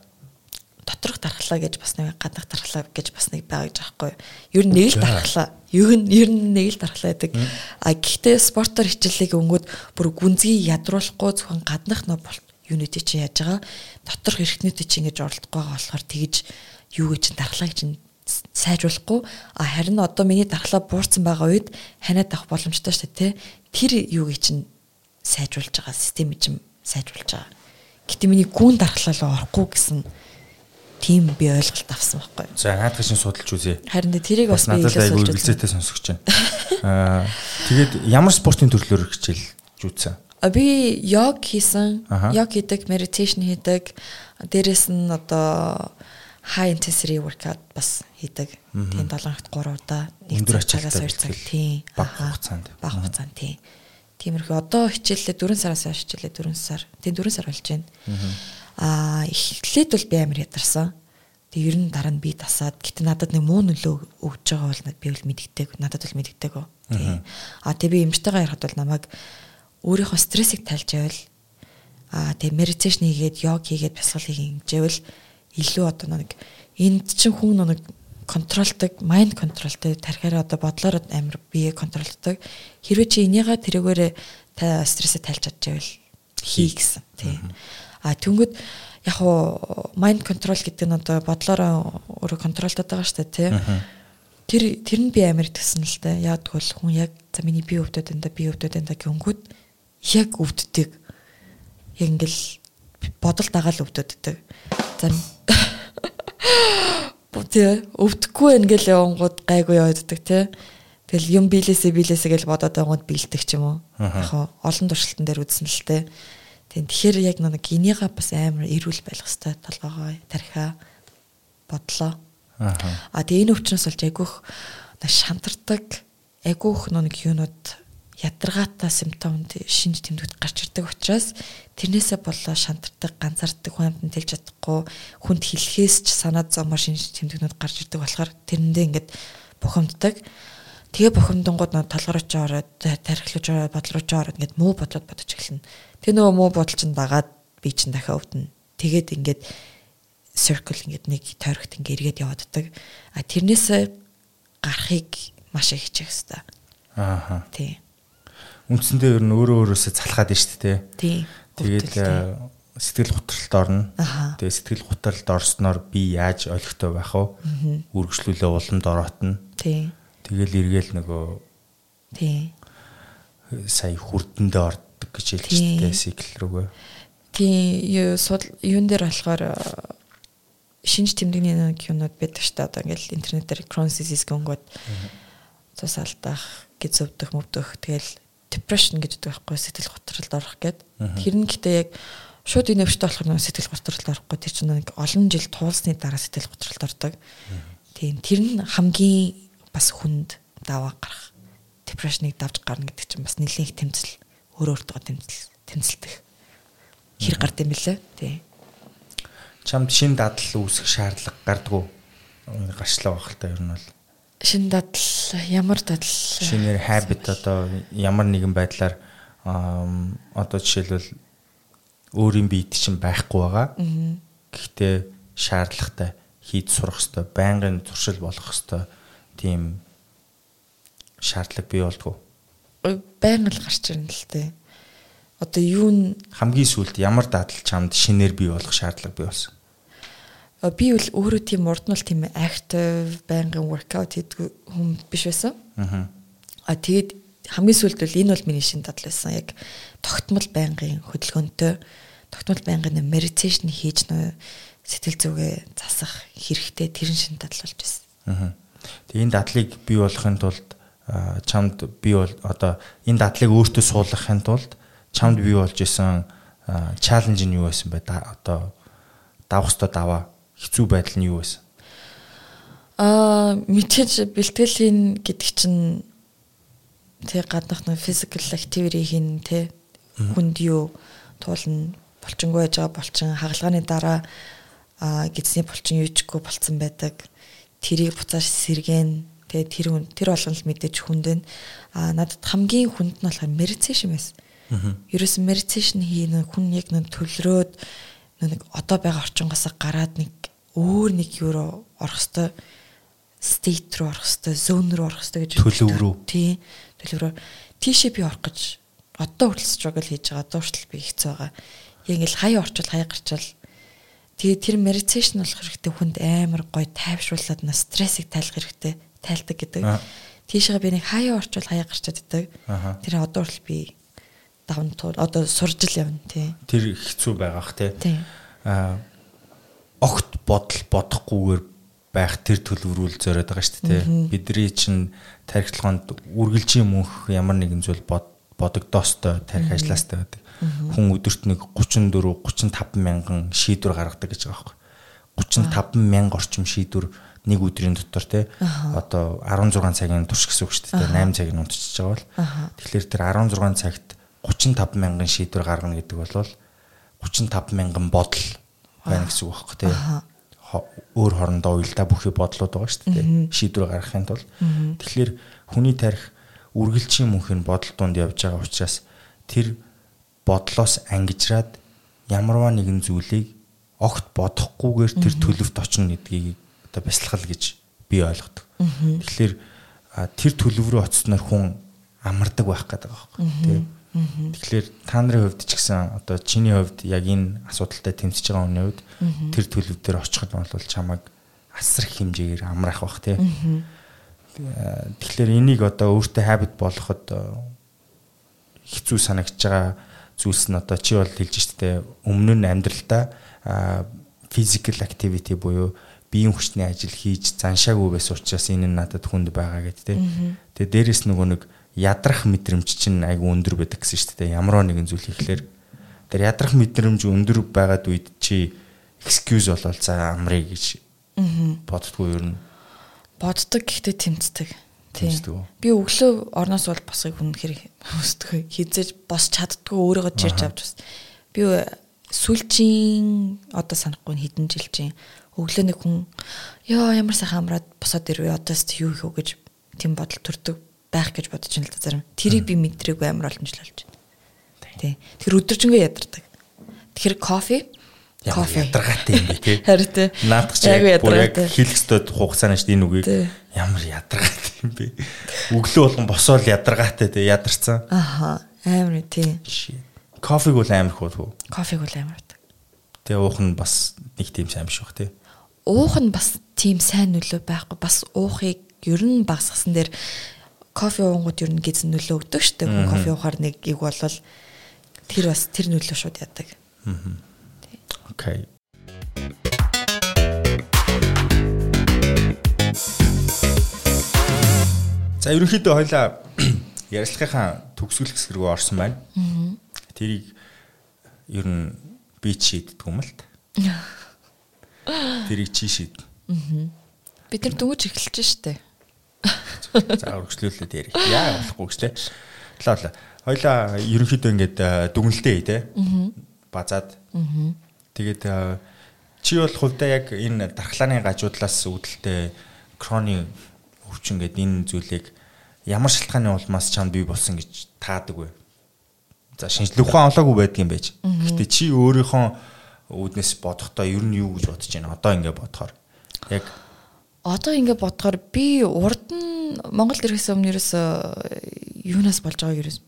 доторх дархлаа гэж бас нэг гаднах дархлаа гэж бас нэг байгаа гэж аахгүй юу. Ер нь нэг л дархлаа. Ер нь ер нь нэг л дархлаа гэдэг. А гэхдээ спортоор хичээлийг өнгөд бүр гүнзгий ядруулахгүй зөвхөн гаднах нөө юунуудыг чи яаж байгаа доторх эрхтнүүдийг чи ингэж оролдох байгаа болохоор тэгж юу гэж дархлаа гэж сайжруулахгүй а харин одоо миний дархлаа буурсан байгаа үед ханиад авах боломжтой шүү дээ тэр юуг чинь сайжруулж байгаа системийг чинь сайжруулж байгаа. Гэтэ миний гүн дархлаа руу орохгүй гэсэн тийм би ойлголт авсан байхгүй. За наадах чинь судалж үзье. Харин тэрийг бас би илээс судалж үзье. Сонсогч байна. Аа тэгээд ямар спортын төрлөөр хичээл жүүцсэн? А би йог хийсэн. Йог хийдэг, meditation хийдэг. Дээрэс нь одоо high intensity workout бас хийдэг. Тийм 7 хоногт 3 удаа нэг цагаас 2 цаг тийм. Бага хугацаанд. Бага хугацаанд тийм. Тиймэрхүү одоо хичээлээ 4 сараас хойш хичээлээ 4 сар. Тийм 4 сар болж байна. Аа эхлээд бол би амар ядарсан. Тэг ер нь дараа нь би тасаад гэтээ надад нэг муу нөлөө өгж байгаа бол би бол мэддэг. Надад бол мэддэг. Тийм. Аа тэг би эмчтэйгээ ярихад бол намайг өөрийнхөө стрессийг тайлж байвал аа тэг медитейшн хийгээд йог хийгээд бясалгал хийгээвэл илүү одоо нэг энд чинь хүн нэг контролдог, майнд контролтой тархиараа одоо бодлоор амар бие контролдог. Хэрвээ чи энийгээ тэрүүгээрээ та стрессээ тайлж чадчихвэл хий гэсэн. Тий. А тэнгүүд яг уу майнд контрол гэдэг нь одоо бодлороо өөрө контролдод байгаа шүү дээ, тий. Тэр тэр нь би амар итгэсэн л дээ. Яг тэгвэл хүн яг за миний бие өвдөд энэ да бие өвдөд энэ да гингүүд яг өвддөг. Яг ингээл бодол дагаал өвдөддөг. За тий өвдөхгүй байх ингээл явангууд гайгүй явагддаг тий. Тэгэл юм биелээсээ биелээсээ гэж бодоод байгууд биелдэг ч юм уу. Яг олон туршилтан дээр үзсэн л тий. Тийм тэгэхээр яг нэг энийгээ бас амар эрүүл байх хэвээр толгоогоо тархиа бодлоо. Аа тэгээ энэ өвчнөөс болж айгүйх шантардаг айгүйх нэг юунууд ядаргаатай симптомд шинж тэмдэгт гарч ирдэг учраас тэрнээсээ болоо шантардаг, ганцаардаг хүн амтнд хэлж чадахгүй, хүнд хэлэхээс ч санаад зомоор шинж тэмдэгнүүд гарч ирдэг болохоор тэрэндээ ингээд бухимддаг. Тэгээ бухимдангууд нөө толгорооч ороод, тархилж ороод, бодлооч ороод ингээд муу бодлоод бодож эхэлнэ. Тэр нөгөө муу бодол чинь дагаад би чинь дахиад өвдөн. Тэгээд ингээд circle ингээд нэг тойрогт ингээд эргээд явааддаг. А тэрнээсээ гарахыг маш их хичээх хэрэгтэй. Ааха. Тийм үндсэндээ ер нь өөрөө өөрөөсөө залхаад нь шүү дээ. Тийм. Тэгээд э, сэтгэл готролд орно. Тэгээд сэтгэл готролд орсноор би яаж олигтой байх вэ? Үргэлжлүүлээ уламд ороотно. Тийм. Тэгэл эргээл нөгөө Тийм. сая хүрдэндээ ордог гэж хэлчихтэй сикл рүүгээ. Тийм юун дээр болохоор э, шинж тэмдэгний нэг юмнууд байдаг шүү дээ. Одоо ингээл интернетээр Crohn's-ис гингүүд цус алдах, гиз өвдөх, мөвдөх тэгэл depression гэж байдаг байхгүй сэтгэл готролд орох гэд. Тэр нь гэтээ яг шууд энэ өвчтөй болохоор нэг сэтгэл готролд орохгүй тэр чинь нэг олон жил туулсны дараа сэтгэл готролд ордог. Тийм тэр нь хамгийн бас хүнд даваа гарах depression-ыг давж гарна гэдэг чинь бас нэлээд их тэмцэл өөр өөртөө тэмцэл тэмцэлдэх хэр гард юм бэлээ. Тийм. Чамд шин дадал үүсэх шаардлага гардггүй гарчлаа байх л та ер нь бол шин дадал ямар дадал шинээр habit одоо ямар нэгэн байдлаар одоо жишээлбэл өөрийн биед чинь байхгүй байгаа. Гэхдээ шаардлагатай хийж сурах хэвээр байнгын туршил болох хэвээр тийм шаардлага бий болдгоо. Байнга л гарч ирнэ л тээ. Одоо юу н хамгийн сүүлд ямар дадал чамд шинээр бий болох шаардлага бий болсон? Би бол өөрөө тийм урд нь л тийм active байнгын workout хийдэг хүн биш байсан. Аа. А тэгээд хамгийн сүүлд бол энэ бол миний шин дадал байсан. Яг тогтмол байнгын хөдөлгөөнтэй тогтмол байнгын meditation хийж нөө сэтгэл зүгээ засах хэрэгтэй тэрэн шин дадал болж байсан. Аа. Тэгээд энэ дадлыг бий болохын тулд чамд би бол одоо энэ дадлыг өөртөө суулгахын тулд чамд бий болж исэн чаленж нь юу байсан бэ? Одоо давах ёстой даваа хэцүү байдал нь юу байсан? Аа мэдээж бэлтгэлийн гэдэг чинь тэг гаднах нэг physical activity хийн тэ хүнд юу туулна болчингүй байж байгаа болчин хагалгааны дараа гидсний булчин юучгүй болцсон байдаг. Тэрийг буцааж сэргэн тэгээ тэр тэр болгон л мэдээж хүнд байна. А надад хамгийн хүнд нь болохоор meditation байсан. Ерөөсөн meditation хийн хүн яг нэг төлрөөд нэг одоо байгаа орчингоос гараад нэг өөр нэг юу руу орох хэвээр state руу орох хэвээр zone руу орох хэвээр гэж төлөв рүү тий төлөв рүү тийшээ би орох гэж одоо хүртэл struggle хийж байгаа хүртэл би хэцүү байгаа яг ингээл хаяа орчвол хаяа гарчвал Тэгээ тэр meditation болох хэрэгтэй хүнд амар гоё тайвшруулад на стрессийг тайлах хэрэгтэй тайлдаг гэдэг. Тийшээ би нэг хаяа орчвол хаяа гарчаад идэг. Тэр одоо хүртэл би давн туу одоо сурж л явна тий. Тэр хэцүү байгаах. Тий. Аа огт бодол бодохгүйгээр байх тэр төлөврүүл зориод байгаа шүү дээ. Бидний чинь тархилгоонд үргэлжийн мөнх ямар нэгэн зүйл бодогдоостой тарих ажилластай байдаг. Хүн өдөрт нэг 34 35 мянган шийдвэр гаргадаг гэж байгаа байхгүй. 35 мянга орчим шийдвэр нэг өдрийн дотор те одоо 16 цагийн турш гэсэн үг шүү дээ. 8 цагийн унтчихж байгаа бол. Тэгэхээр тэр 16 цагт 35 мянган шийдвэр гаргана гэдэг бол 35 мянган бодол байна гэсэн үг байхгүй те өөр хорондоо уялдаа бүхий бодлууд байгаа шүү дээ. Шийдвэр гаргахын тулд. Тэгэхээр хүний тарих үргэлжийн мөнхийн бодол донд явж байгаа учраас тэр бодлоос ангижраад ямарваа нэгэн зүйлийг огт бодохгүйгээр тэр төлөвт очно гэдгийг одоо бясалгал гэж би ойлгодог. Тэгэхээр тэр төлөв рүү очсноор хүн амардаг байх гэдэг байгаа байхгүй. Тэгэхээр та нарын хувьд ч гэсэн одоо чиний хувьд яг энэ асуудалтай тэмцэж байгаа хүний хувьд тэр төлөв дээр очиход бол чамайг асар их хэмжээгээр амраах бах тий. Тэгэхээр энийг одоо өөртөө habit болгоход хэцүү санагдж байгаа зүйлс нь одоо чи бол хэлж штэ өмнө нь амьдралдаа physical activity буюу биеийн хүчний ажил хийж заншаагүй байсан учраас энэ нь надад хүнд байгаа гэдэг тий. Тэгээ дээрэс нөгөө нэг ядрах мэдрэмж чинь айгүй өндөр байдаг гэсэн шүү дээ. Ямар нэгэн зүйл хийхлээр тэр ядрах мэдрэмж өндөр байгаад үед чи excuse болол за амрыг гэж боддгоо ер нь боддог гэхдээ тэмцдэг. Тийм. Би өглөө орноос бол босхийг үнэхээр хүсдэг. Хизээж бос чаддгүй өөрийгөө жирж авч бас. Би сүлжийн одоо санахгүй хэдэн жил чинь өглөө нэг хүн ёо ямар сайхан амраад босоод ирвэ одоос юу их үү гэж тийм бодол төрдөг байх гэж бодож байна л да зарим. Тэрийг би мэдрээгүй амар жил болж байна. Тий. Тэр өдөржингөө ядардаг. Тэгэхээр кофе кофе ядаргаатай юм бэ тий. Харин тий. Наадах чинь бүр яг хэлэх ёстой хугацааны шүү дээ энэ үгийг ямар ядаргаатай юм бэ. Өглөө болгон босоол ядаргаатай тий ядарсан. Аха амар тий. Кофег бол амар хөө. Кофег бол амар. Тэгээ уух нь бас нэг тийм сайн биш бах тий. Уух нь бас тийм сайн нөлөө байхгүй. Бас уухыг ер нь багсгасан дээр кофе уунгууд ер нь гиз нөлөө өгдөг шүү дээ. Хүн кофе уухаар нэг ийг болвол тэр бас тэр нөлөө шууд яадаг. Окей. За ерөнхийдөө хоёлаа ярилцлагынхаа төгсгөл хэсэг рүү орсон байна. Тэрийг ер нь би шийддэг юм л та. Тэрийг чи шийд. Бид нар дөнгөж эхэлж штэ. За өргөжлүүлээд ярих. Яа болохгүй гэж те. Лаа лаа. Хоёлаа ерөнхийдөө ингээд дүгнэлтээ хий те. Базаад. Тэгээд чи бол хувьдаа яг энэ дархлааны гажуудлаас үүдэлтэй кроны өвчин гэдэг энэ зүйлийг ямар шалтгааны улмаас чанд бий болсон гэж таадаг вэ? За шинжлэх ухаан олоогүй байдгийн байж. Гэтэ чи өөрийнхөө үүднээс бодохдоо ер нь юу гэж бодож байна? Одоо ингэ бодохоор яг одоо ингэ бодохоор би урд нь Монголд ирэхээс өмнө ерөөсөө юунаас болж байгааг ерөөс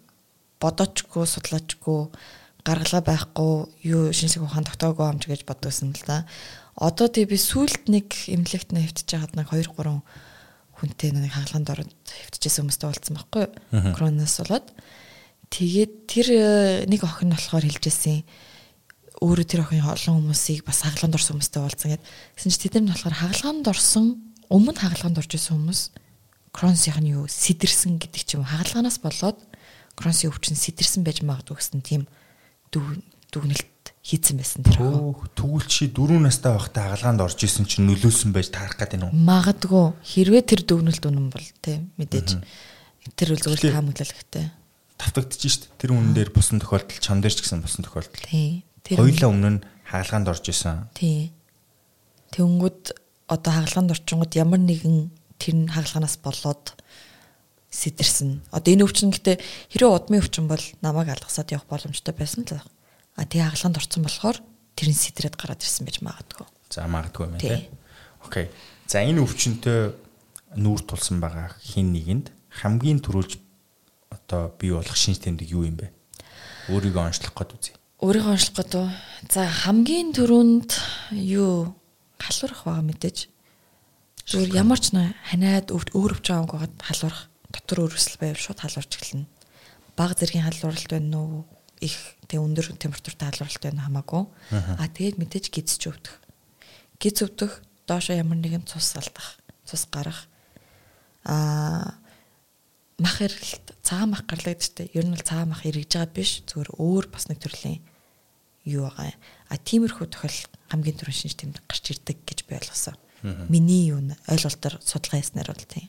бодоочгүй судлаачгүй гаргалгаа байхгүй юу шинжлэх ухаан тогтоогүй амж гэж боддогсон л да. Одоо тий би сүулт нэг эмнэлэгт нэ хөвтөж байгаад нэг 2 3 хүнтэй нэг хаалганд ороод хөвтөжсэн хүмүүстэй уулзсан байхгүй коронавирус болоод. Тэгээд тэр э, нэг охин болохоор хэлжсэн өөрөө тэр охин олон хүмүүсийг бас хагалгаанд орсон хүмүүстэй уулзсан гэд. Гэсэн чи тэд нар болохоор хагалгаанд орсон өмнө хагалгаанд орж исэн хүмүүс Кронсийнх нь юу сэтэрсэн гэдэг ч юм хагалгаанаас болоод Кронсын өвчин сэтэрсэн байж магадгүй гэсэн тийм дүгнэлт хийцэн байсан тэр охин. Тэгвэл чи 4 настай байхдаа хагалгаанд орж исэн чинь нөлөөсөн байж таарах гэдэг нь үү? Магадгүй хэрвээ тэр дүгнэлт үнэн бол тийм мэдээж тэр үл зөвхөн таамаглалхтай давтагдчих шүү дээ. Тэр үнэн дээр бусан тохиолдол чам дээр ч гэсэн бусан тохиолдол. Тийм. Хоёулаа өмнө нь хаалгаанд орж исэн. Тий. Тэнгүүд одоо хаалгаанд орчингууд ямар нэгэн тэр нь хаалганаас болоод сэтэрсэн. Одоо энэ өвчин гэдэг хэрэв удмын өвчин бол намайг алгасаад явах боломжтой байсан л. А тий хаалгаанд орсон болохоор тэр нь сэтрээд гараад ирсэн байж магадгүй. За магадгүй юм тий. Окей. За энэ өвчнөд нүүр тулсан байгаа хин нэгэнд хамгийн түрүүлж одоо бий болох шинж тэмдэг юу юм бэ? Өөрийгөө онцлох гээд үзье өөрийгөө онцлох гэдэг. За хамгийн түрүүнд юу халуурах байгаа мэдээж. Зүгээр ямар ч нэ ханиад өөр өвч байгаа гоод халуурах дотор өрөсөл байвал шууд халуурч эхэлнэ. Баг зэргийн халууралт байна уу? Их тэг өндөр температуртай халууралт байна хамаагүй. А тэгээд мэдээж гизч өвдөх. Гиз өвдөх доошо ямар нэгэн цус алдах, цус гарах. А мах эргэлт цагаан мах гарлагдчихтэй. Ер нь бол цагаан мах эргэж байгаа биш. Зүгээр өөр бас нэг төрлийн юу байгаа. А тиймэрхүү тохиол хамгийн түрүүн шинж тэмдэг гарч ирдэг гэж би ойлгосон. Миний юу ойлголтоор судалгаа хийснээр бол тийм.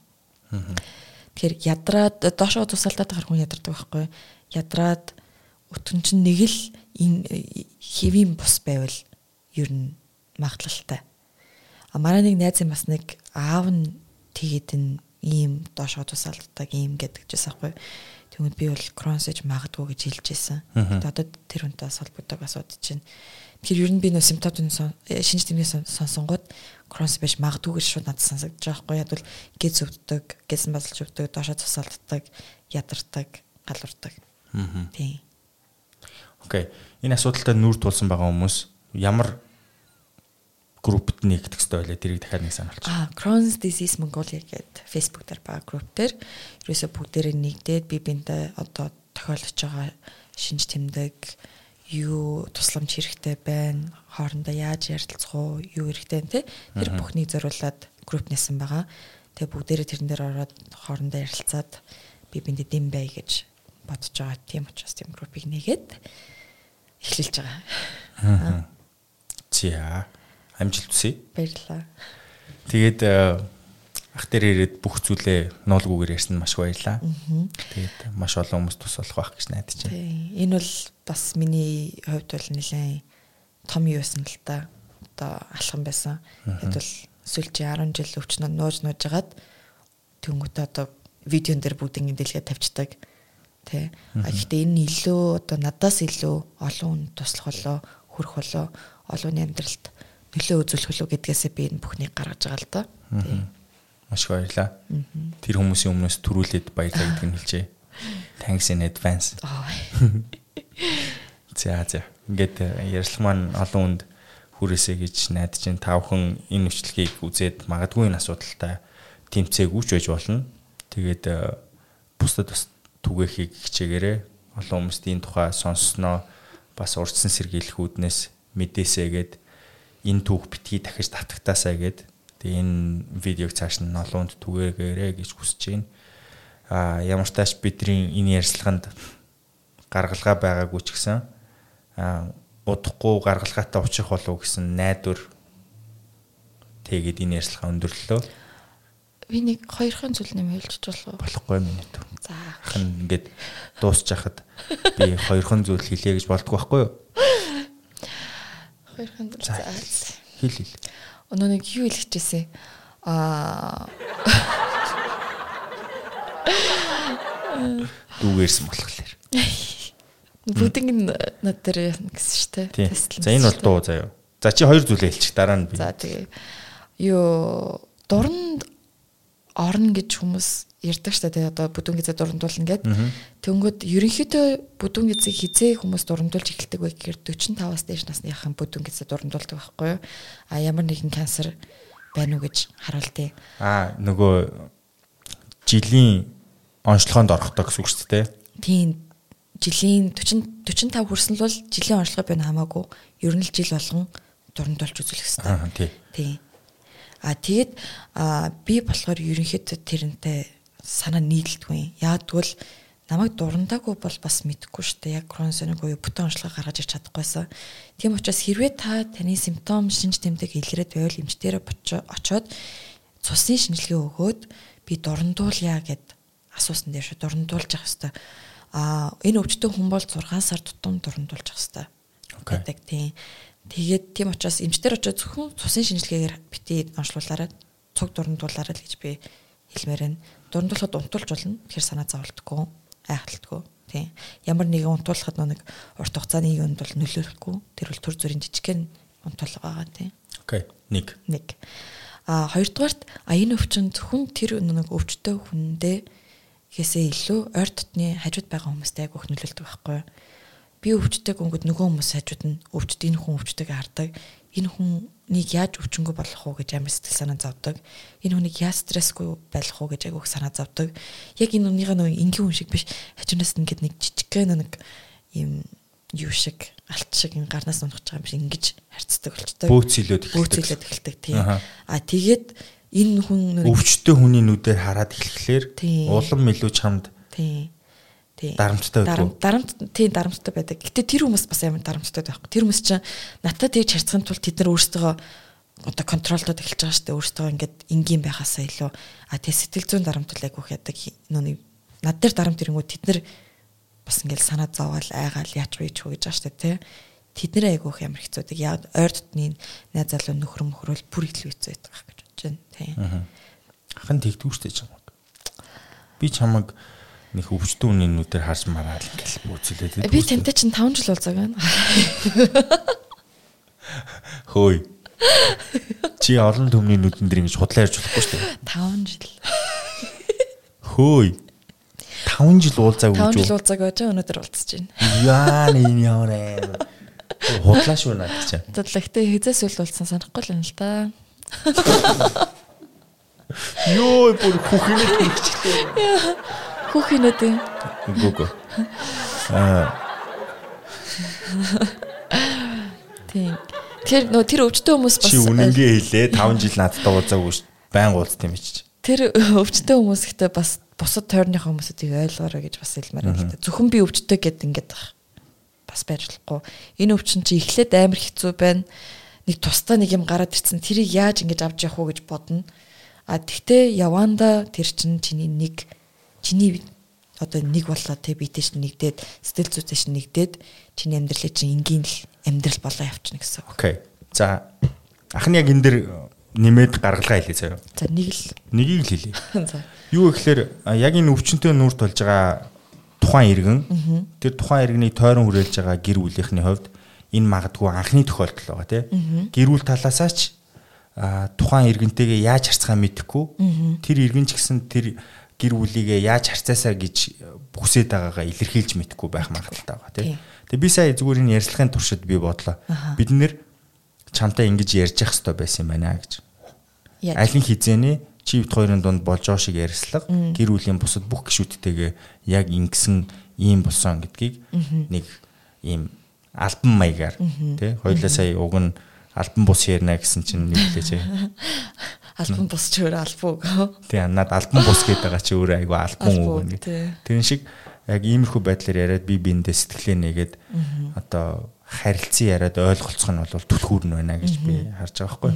Тэгэхээр ядраад доошоо тусалдаад байгаа хүн ядардаг байхгүй. Ядраад өтөн чинь нэг л энэ хэвийн бус байвал ер нь магадлалтай. А манай нэг найз юм бас нэг аав нь тэгээд энэ ийм доошоо тусалддаг ийм гэдэг чээс аахгүй. Тэгмэд би бол кронсэж магадгүй гэж хэлж байсан. Тэгээд одоо тэр хүнтэй холбоотой асуудаг чинь. Тэгэхээр ер нь би нөө симптомын э, шинж тэмдэг сонсонгууд кронс байж магадгүй гэж шууд надад сонсогдож байгаа байхгүй. Яг бол гэз өвддөг, гэзэн базалж өвддөг, доошоо тусалддаг, ядардаг, галуурдаг. Аа. Тийм. Окей. Энэ асуудалтай нүүр тулсан байгаа хүмүүс ямар группт нэгдэх хэрэгтэй байлаа тэрийг дахиад нэг сануулчих. Аа, Crohn's disease Mongolia гэдэг Facebook дээр байгаа групп дээр ерөөсө бүгдээрээ нэгдээд би бинтээ одоо тохиолдож байгаа шинж тэмдэг юу тусламж хэрэгтэй байна, хоорондоо яаж ярилцах уу, юу хэрэгтэй вэ тэр бүхнийг зориулаад групп нээсэн байгаа. Тэгээ бүгдээрээ тэрэн дээр ороод хоорондоо ярилцаад би бинтээ дэм бай гэж бодож байгаа. Тийм учраас тийм группийг нэгээд эхлүүлж байгаа. Аа. За амжилт хүсье. Баярлалаа. Тэгээд э, ах дээр ирээд бүх зүйлээ нуулгүйгээр ярьсан маш баярлаа. Тэгээд маш олон хүмүүс тус болох байх гэж найдаж байна. Энэ бол бас миний хувьд бол нэлээд том юу байсан л та. Одоо алхам байсан. Хэд бол сүүлийн 10 жил өвчнөө нууж нууж агаад тэнгуүтээ одоо видеон дээр бүгдийн дэлгээ тавьчихдаг. Тэ. Гэхдээ энэ илүү одоо надаас илүү олон хүн туслах болоо, хүрэх болоо, олон амьдралд нөлөө үзүүлэх үү гэдгээсээ би энэ бүхнийг гаргаж байгаа л да. Тийм. Маш их баярлаа. Тэр хүмүүсийн өмнөөс төрүүлээд баярлаа гэдгийг нь хэлжээ. Thanks in advance. За за. Ингээд э, ярилцлага маань олон хүнд хүрээсэй гэж найдаж байна. Та бүхэн энэ үчлэгийг үзээд магадгүй энэ асуудалтай тэмцээгүү ч байж болно. Тэгээд э, бусдад бас түгээхийг хичээгээрэй. Олон хүмүүст энэ тухай сонссноо бас урдсан сэргийлэхүүднээс мэдээсэй гэдэг энэ түүх битгий дахиж татагтаасаа гээд тэгээ энэ видеог цааш нь олоонд түгээгээрэй гэж хүсэж байна. А ямар тааш бидний энэ ярилцлаганд гаргалгаа байгаагүй ч гэсэн а удахгүй гаргалгаатай очих болов гэсэн найдвар тэгээд энэ ярилцлага өндөрлөлөө. Би нэг хоёрхан зүйл нэм хэлчих болов? Болохгүй минь төв. За. Хэн ингээд дуусчихад би хоёрхан зүйл хэлье гэж болдгоо байхгүй юу? Хоёр хандал за. Хэл хэл. Өнөө нэг юу хэлэх гэжсэн. Аа дүүгээрсэн болохоор. Бүгдийн над дээр гэсэн шүү дээ. За энэ бол дуу заяа. За чи хоёр зүйлээ хэлчих дараа нь би. За тэгээ. Юу дуранд орно гэж хүмүүс ярьдаг штэ тэгээ одоо бүдүүн гизээ дурандуулна гэд. Тэнгүүд ерөнхийдөө бүдүүн гизээ хизээ хүмүүс дурандуулж эхэлдэг вэ гэхээр 45-аас дээш насныхан бүдүүн гизээ дурандуулдаг байхгүй юу? А ямар нэгэн канцер байна уу гэж харуултыг. А нөгөө жилийн онцлогоонд орохдоо гэсэн үг шүү дээ. Тийм жилийн 40 45 хүрсэн л бол жилийн онцлогоо байна хамаагүй ер нь л жил болгон дурандуулж үзүүлэх хэрэгтэй. Аа тий. Тийм. А тэгээд би болохоор ерөнхийдөө тэрнтэй санаа нийлдэггүй. Яагтвэл намайг дурандаагүй бол бас мэдэхгүй шүү дээ. Яг кронсоныг уу бүтэн онцлог гаргаж ирч чадахгүйсэн. Тийм учраас хэрвээ та таны симптом шинж тэмдэг илрээд байвал эмчтэрэ очоод цусны шинжилгээ өгөөд би дурандуулъя гэд асуусан дээр шүү дурандуулж явах хэвээр. А энэ өвчтөн хүн бол 6 сар тутам дурандуулж явах хэвээр. гэдэг тийм. Тэгээд тийм учраас эмчтэр очоод зөвхөн цусын шинжилгээгээр бити онцлуулаарай цуг дурандуулаарай л гэж би хэлмээр байна дурандуулахад унтуулж болно. Тэгэхээр санаа зовлтгүй, айхталтгүй. Тийм. Ямар нэгэн унтуулахад нэг урт хугацааны юунд бол нөлөөлөхгүй. Тэр бол төр зүрийн жижигхэн унтуул байгаа тийм. Окей. Нэг. Нэг. А хоёрдугаарт а энэ өвчин зөвхөн тэр нэг өвчтөй хүндээ гэсээ илүү ойр дотны хажууд байгаа хүмүүстэй айгүйх нөлөөлдөг байхгүй юу? би өвчтөг өнгөд нөгөө хүмүүс хажууд нь өвчт энэ хүн өвчтөг хардаг. Энэ хүнийг яаж өвчнгөө болох уу гэж амар сэтгэл санаа зовдөг. Энэ хүнийг яаж стрессгүй байх уу гэж айгүйх санаа зовдөг. Яг энэ үнийгээ нөгөө энгийн хүн шиг биш. Хажуунаас ингээд нэг жижигхэн нэг юм юу шиг алт шиг ин гарнаас унах байгаа юм шиг ингэж харцдаг болчтой. Бөөцөлөд эхэлдэг. Бөөцөлөд эхэлдэг тийм. А тэгээд энэ хүн өвчтөе хүний нүдээр хараад эхлэхлээр улам илүү чамд тийм тий. Дарамттай байдаг. Дарамт тий дарамттай байдаг. Гэтэ тэр хүмүүс бас амар дарамттай байхгүй. Тэр хүмүүс чинь надад тэгж харьцахын тулд тэд нар өөрсдөө одоо контролдод эхэлж байгаа шүү дээ. Өөрсдөө ингээд энгийн байхасаа илүү а тий сэтгэл зүйн дарамт л айгүйх ядаг. Нүг над дээр дарамт ирэнгүү тэд нар бас ингээд санаа зовоол айгаал яач вэ ч гэж байгаа шүү дээ тий. Тэдний айгүйх ямар хэцүүдэг. Яг ойр дотны найз залуу нөхөр мөхрөл бүр л хэцүү байдаг гэж бодож байна тий. Ахын тэгдүү шүү дээ. Би чамаг нэг өвчтөн үний нүдээр харж мараад ингээл бүцэлээд би тантай чинь 5 жил болцоог байна. Хөөе. Чи олон төмний нүдэн дээр ингэж худлаа ярьж болохгүй шүү дээ. 5 жил. Хөөе. 5 жил уулзаагүй юу? 5 жил уулзаагүй ч өнөөдөр уулзаж байна. Яа нэг ямар аа. Худлаа шүү наад чи. Тэгэхдээ хизээс үл уулзсан санахгүй л юм л та. Йоо бүр хүүхнээ түрчтэй. Хүүх хийнэд юм. Үгүй. Аа. Тийм. Тэр нөө тэр өвчтөн хүмүүс бас Чи үнэнгээ хэлээ 5 жил надтай уулзаагүй ш. Байн уулзт юм чи. Тэр өвчтөн хүмүүс ихтэй бас бусад тойрныхоо хүмүүсүүдийг ойлгоорой гэж бас хэлмээр байна л да. Зөвхөн би өвчтөй гэд ингээд бас байж болохгүй. Энэ өвчин чи эхлээд амар хэцүү байна. Нэг тусдаа нэг юм гараад ирсэн. Тэрийг яаж ингэж авч явах уу гэж бодно. А тэгтээ яванда тэр чин чиний нэг чиний одоо нэг болоо те битэш нэгдээд сэтгэл зүйтэш нэгдээд чиний амьдралыг чинь энгийн л амьдрал болоо явчихна гэсэн. Окей. За ахны яг энэ дэр нэмээд гаргалгаа хэлээ заяа. За нэг л нэгийг л хэлье. За. Юу гэхээр яг энэ өвчнөд нүүрт болж байгаа тухайн иргэн тэр тухайн иргэний тойрон хүрээлж байгаа гэр бүлийнхний хувьд энэ магадгүй анхны тохиолдол байгаа тийм гэр бүл талаасаа ч тухайн иргэнтэйгээ яаж харьцахаа мэдэхгүй тэр иргэн ч гэсэн тэр гэр бүлийгээ яаж харьцаасаа гэж хүсэж байгаагаа илэрхийлж мэдэхгүй байх магадaltaй байгаа тийм. Тэгээ би сая зүгээр энэ ярьцлагын туршид би бодлоо. Бид нэр чамтай ингэж ярьж явах хэрэгтэй байсан юм байна гэж. Алин хизээний чи бит хоёрын дунд болж байгаа шиг ярьслага гэр бүлийн бусад бүх гишүүдтэйгээ яг ингэсэн ийм болсон гэдгийг нэг ийм альбан маягаар тий. Хоёлаа сая уг нь альбан бус ярина гэсэн чинь нэг лээ чи альбом бус ч өөр альбом. Тийм над альбом бус гэдэг байгаа чи өөр айгу альбом үг нэг. Тэрэн шиг яг иймэрхүү байдлаар яриад би биэндээ сэтгэлээ нэгээд одоо харилцан яриад ойлголцох нь бол түлхүүр нь байна гэж би харж байгаа байхгүй.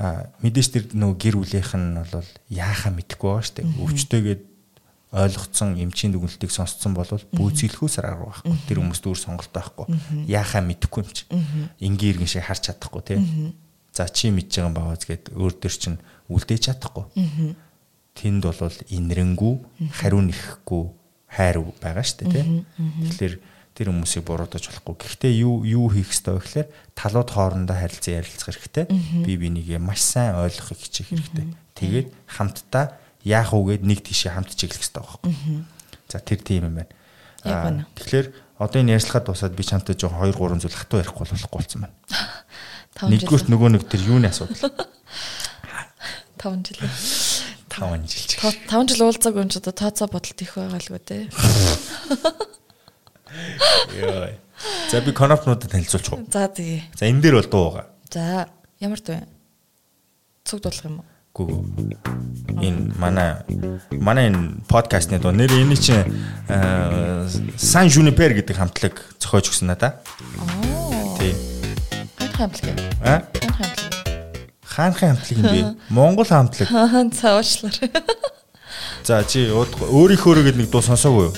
А мэдээж тэр нөгөө гэр бүлийнх нь бол яахаа мэдэхгүй байгаа шүү дээ. Өвчтөйгээд ойлгоцсон эмчийн дүгнэлтийг сонсцсон бол бүүцгэлхүүс арга байхгүй. Тэр хүмүүст өөр сонголт байхгүй. Яахаа мэдэхгүй юм чи. Энгийн иргэн шиг харж чадахгүй тий За чи мэдж байгаа бааз гэд өөр төр чин үлдээж чадахгүй. Тэнд бол инэрэнгүү, хариу нэхэхгүй хайр байгаа шүү дээ тийм. Тэгэхээр тэр хүмүүсийг буруутгаж болохгүй. Гэхдээ юу юу хийх ёстой вэ гэхээр талууд хоорондоо харилцан ярилцах хэрэгтэй. Би бинийгээ маш сайн ойлгохыг хичээх хэрэгтэй. Тэгээд хамтдаа яах уу гэд нэг тийшээ хамт чиглэх хэрэгтэй байхгүй. За тэр тийм юм байна. Тэгэхээр одоо энэ ярьцлагад тусаад би чамтай жоо 2 3 зүйл хатуу ярихгүй болохгүй болсон байна. Нэгдүгürt нөгөө нэг тэр юуны асуудал. 5 жил. 5 жил ч. 5 жил уулзаагүй юм ч одоо тооцоо бодолт их байгаа л гоо те. Яа. За би конопнуудад танилцуулчих уу? За тэгье. За энэ дээр бол дуу байгаа. За ямар дуу вэ? Цуг дуулах юм уу? Гүү. Энэ манай манай энэ подкастны дуу нэр энэ чинь Сан Juniper гэдэг хамтлаг зохиож өгсөн надаа. Аа. Тий хамтлаг. Аа? хамтлаг. Хаанхын хамтлаг юм бэ? Монгол хамтлаг. За уучлаар. За чи өөрийнхөө гээд нэг дуу сонсоогүй юу?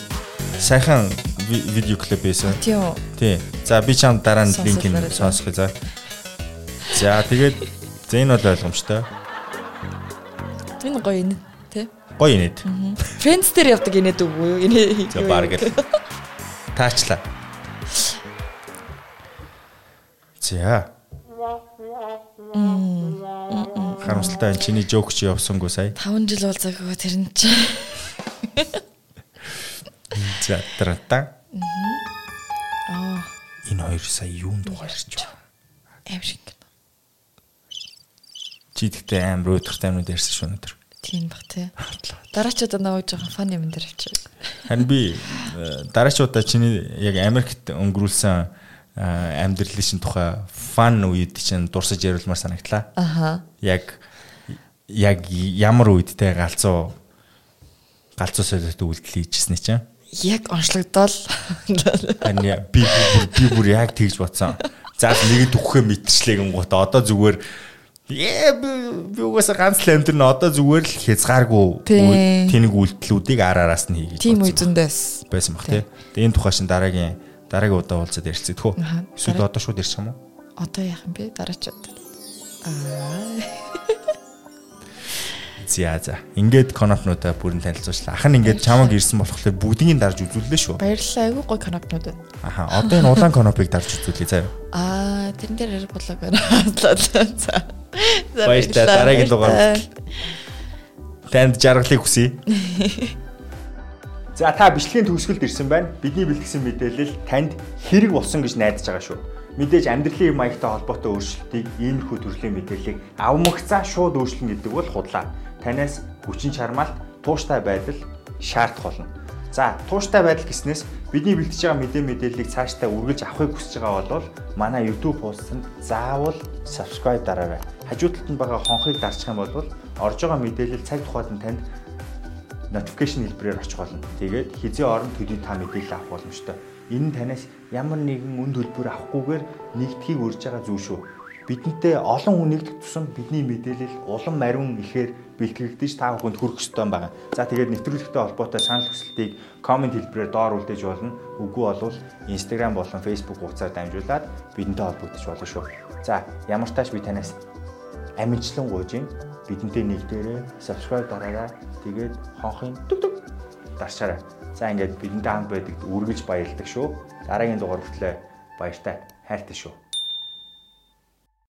Сайхан видео клип байсан. Тийм. Тий. За би чам дараа нь линкийг сонсох за. За тэгээд за энэ бол ойлгомжтой. Энэ гоё инэт тий. Гоё инэт. Фэнс дээр явдаг инэт үгүй юу? Инээ. За баг л. Таачлаа. За. Харамсалтай энэ чиний жоок чи явсангүй сая. 5 жил уулзаагүй тэр нь чи. За тарата. Аа энэ хоёр сая юунд дугаарч байна? Аим шиг кино. Чи тэгтээ амар өдөрт амнууд ярьсан шүү өнөдөр. Тийм бах тий. Дараачудаа наваа жоохон фан юм дээр авчиг. Харин би э, дараачудаа чиний яг Америкт өнгөрүүлсэн амьдралын шин тухай фан үед чинь дурсаж яриулмаар санагдлаа. Аха. Яг яг ямар үед те галзуу галзуу солиот үйлдэл хийжсэн чинь Яг онцлогдоод Харин я- би би бүр- яг тэгж бодсон. За нэгэд өгөхөө мэдчихлээ гингут одоо зүгээр Ээ би угаасаа ганц л амьдрын одоо зүгээр л хязгааргүй тэнэг үйлдэлүүдийг ар араас нь хийгээд тийм зөндөс. байсан баг тий. Тэгээ энэ тухай шин дараагийн дараагийн удаа уулзаад хөө. Аха. Эсвэл одоо шууд ирчих юм уу? Одоо яах юм бэ? Дараачууд. Аа. За за. Ингээд конопнуудаа бүрэн танилцууллаа. Ах нь ингээд чамаг ирсэн болохоор бүгдийг дарж үзүүллээ шүү. Баярлалаа. Айгуу гой канапнууд байна. Аха. Одоо энэ улаан конопыг дарж үзүүлье заяа. Аа, тэрэн дээр арай болоог байна. За. Баярлалаа. Дараагийн дугаар. Танд жаргалыг хүсье. За та бичлэгийн төгсгөлд ирсэн байна. Бидний бэлтгэсэн мэдээлэл танд хэрэг болсон гэж найдаж байгаа шүү. Мэдээж амьдралын маягтай холбоотой өөрчлөлтийг иймэрхүү төрлийн мэдээллийг авмагцаа шууд өөрчлөн гэдэг бол худлаа. Танаас хүчин чармаалт, тууштай байдал шаардах болно. За, тууштай байдал гэснээс бидний бэлтэж байгаа мэдээ мэдээллийг цаашдаа үргэлж авахыг хүсэж байгаа бол манай YouTube хуудсанд заавал subscribe дараарай. Хажуу талд нь байгаа хонхыг дарчих юм бол орж байгаа мэдээлэл цаг тухайд нь танд notification хэлбэрээр очих болно. Тэгээд хизээ орон төдий та мэдээлэл авах боломжтой. Энэ нь танаас ямар нэгэн үн төлбөр авахгүйгээр нэгдхийг урьж байгаа зүйл шүү. Бидэнтэй олон хүн нэгдэх тусам бидний мэдээлэл улам мариун ихээр бэлтгэгдэж та бүхэнд хүрэх ёстой байгаа. За тэгээд нэвтрүүлэгтэй холбоотой санал хүсэлтийг комент хэлбэрээр доор үлдээж болно. Үгүй болвол Instagram болон Facebook хуудасаар дамжуулаад бидэнтэй холбогдож болно шүү. За ямар тааш би танаас амжилтлан гуйжин бидэнтэй нэгдээрээ subscribe дараарай. Тэгээд хонхын дүг дүг дарчаарай. За ингээд бидэнтэй хамт байдаг үргэлж баярлдаг шүү. Дараагийн дугаар хүртлээр баяртай хайртай шүү.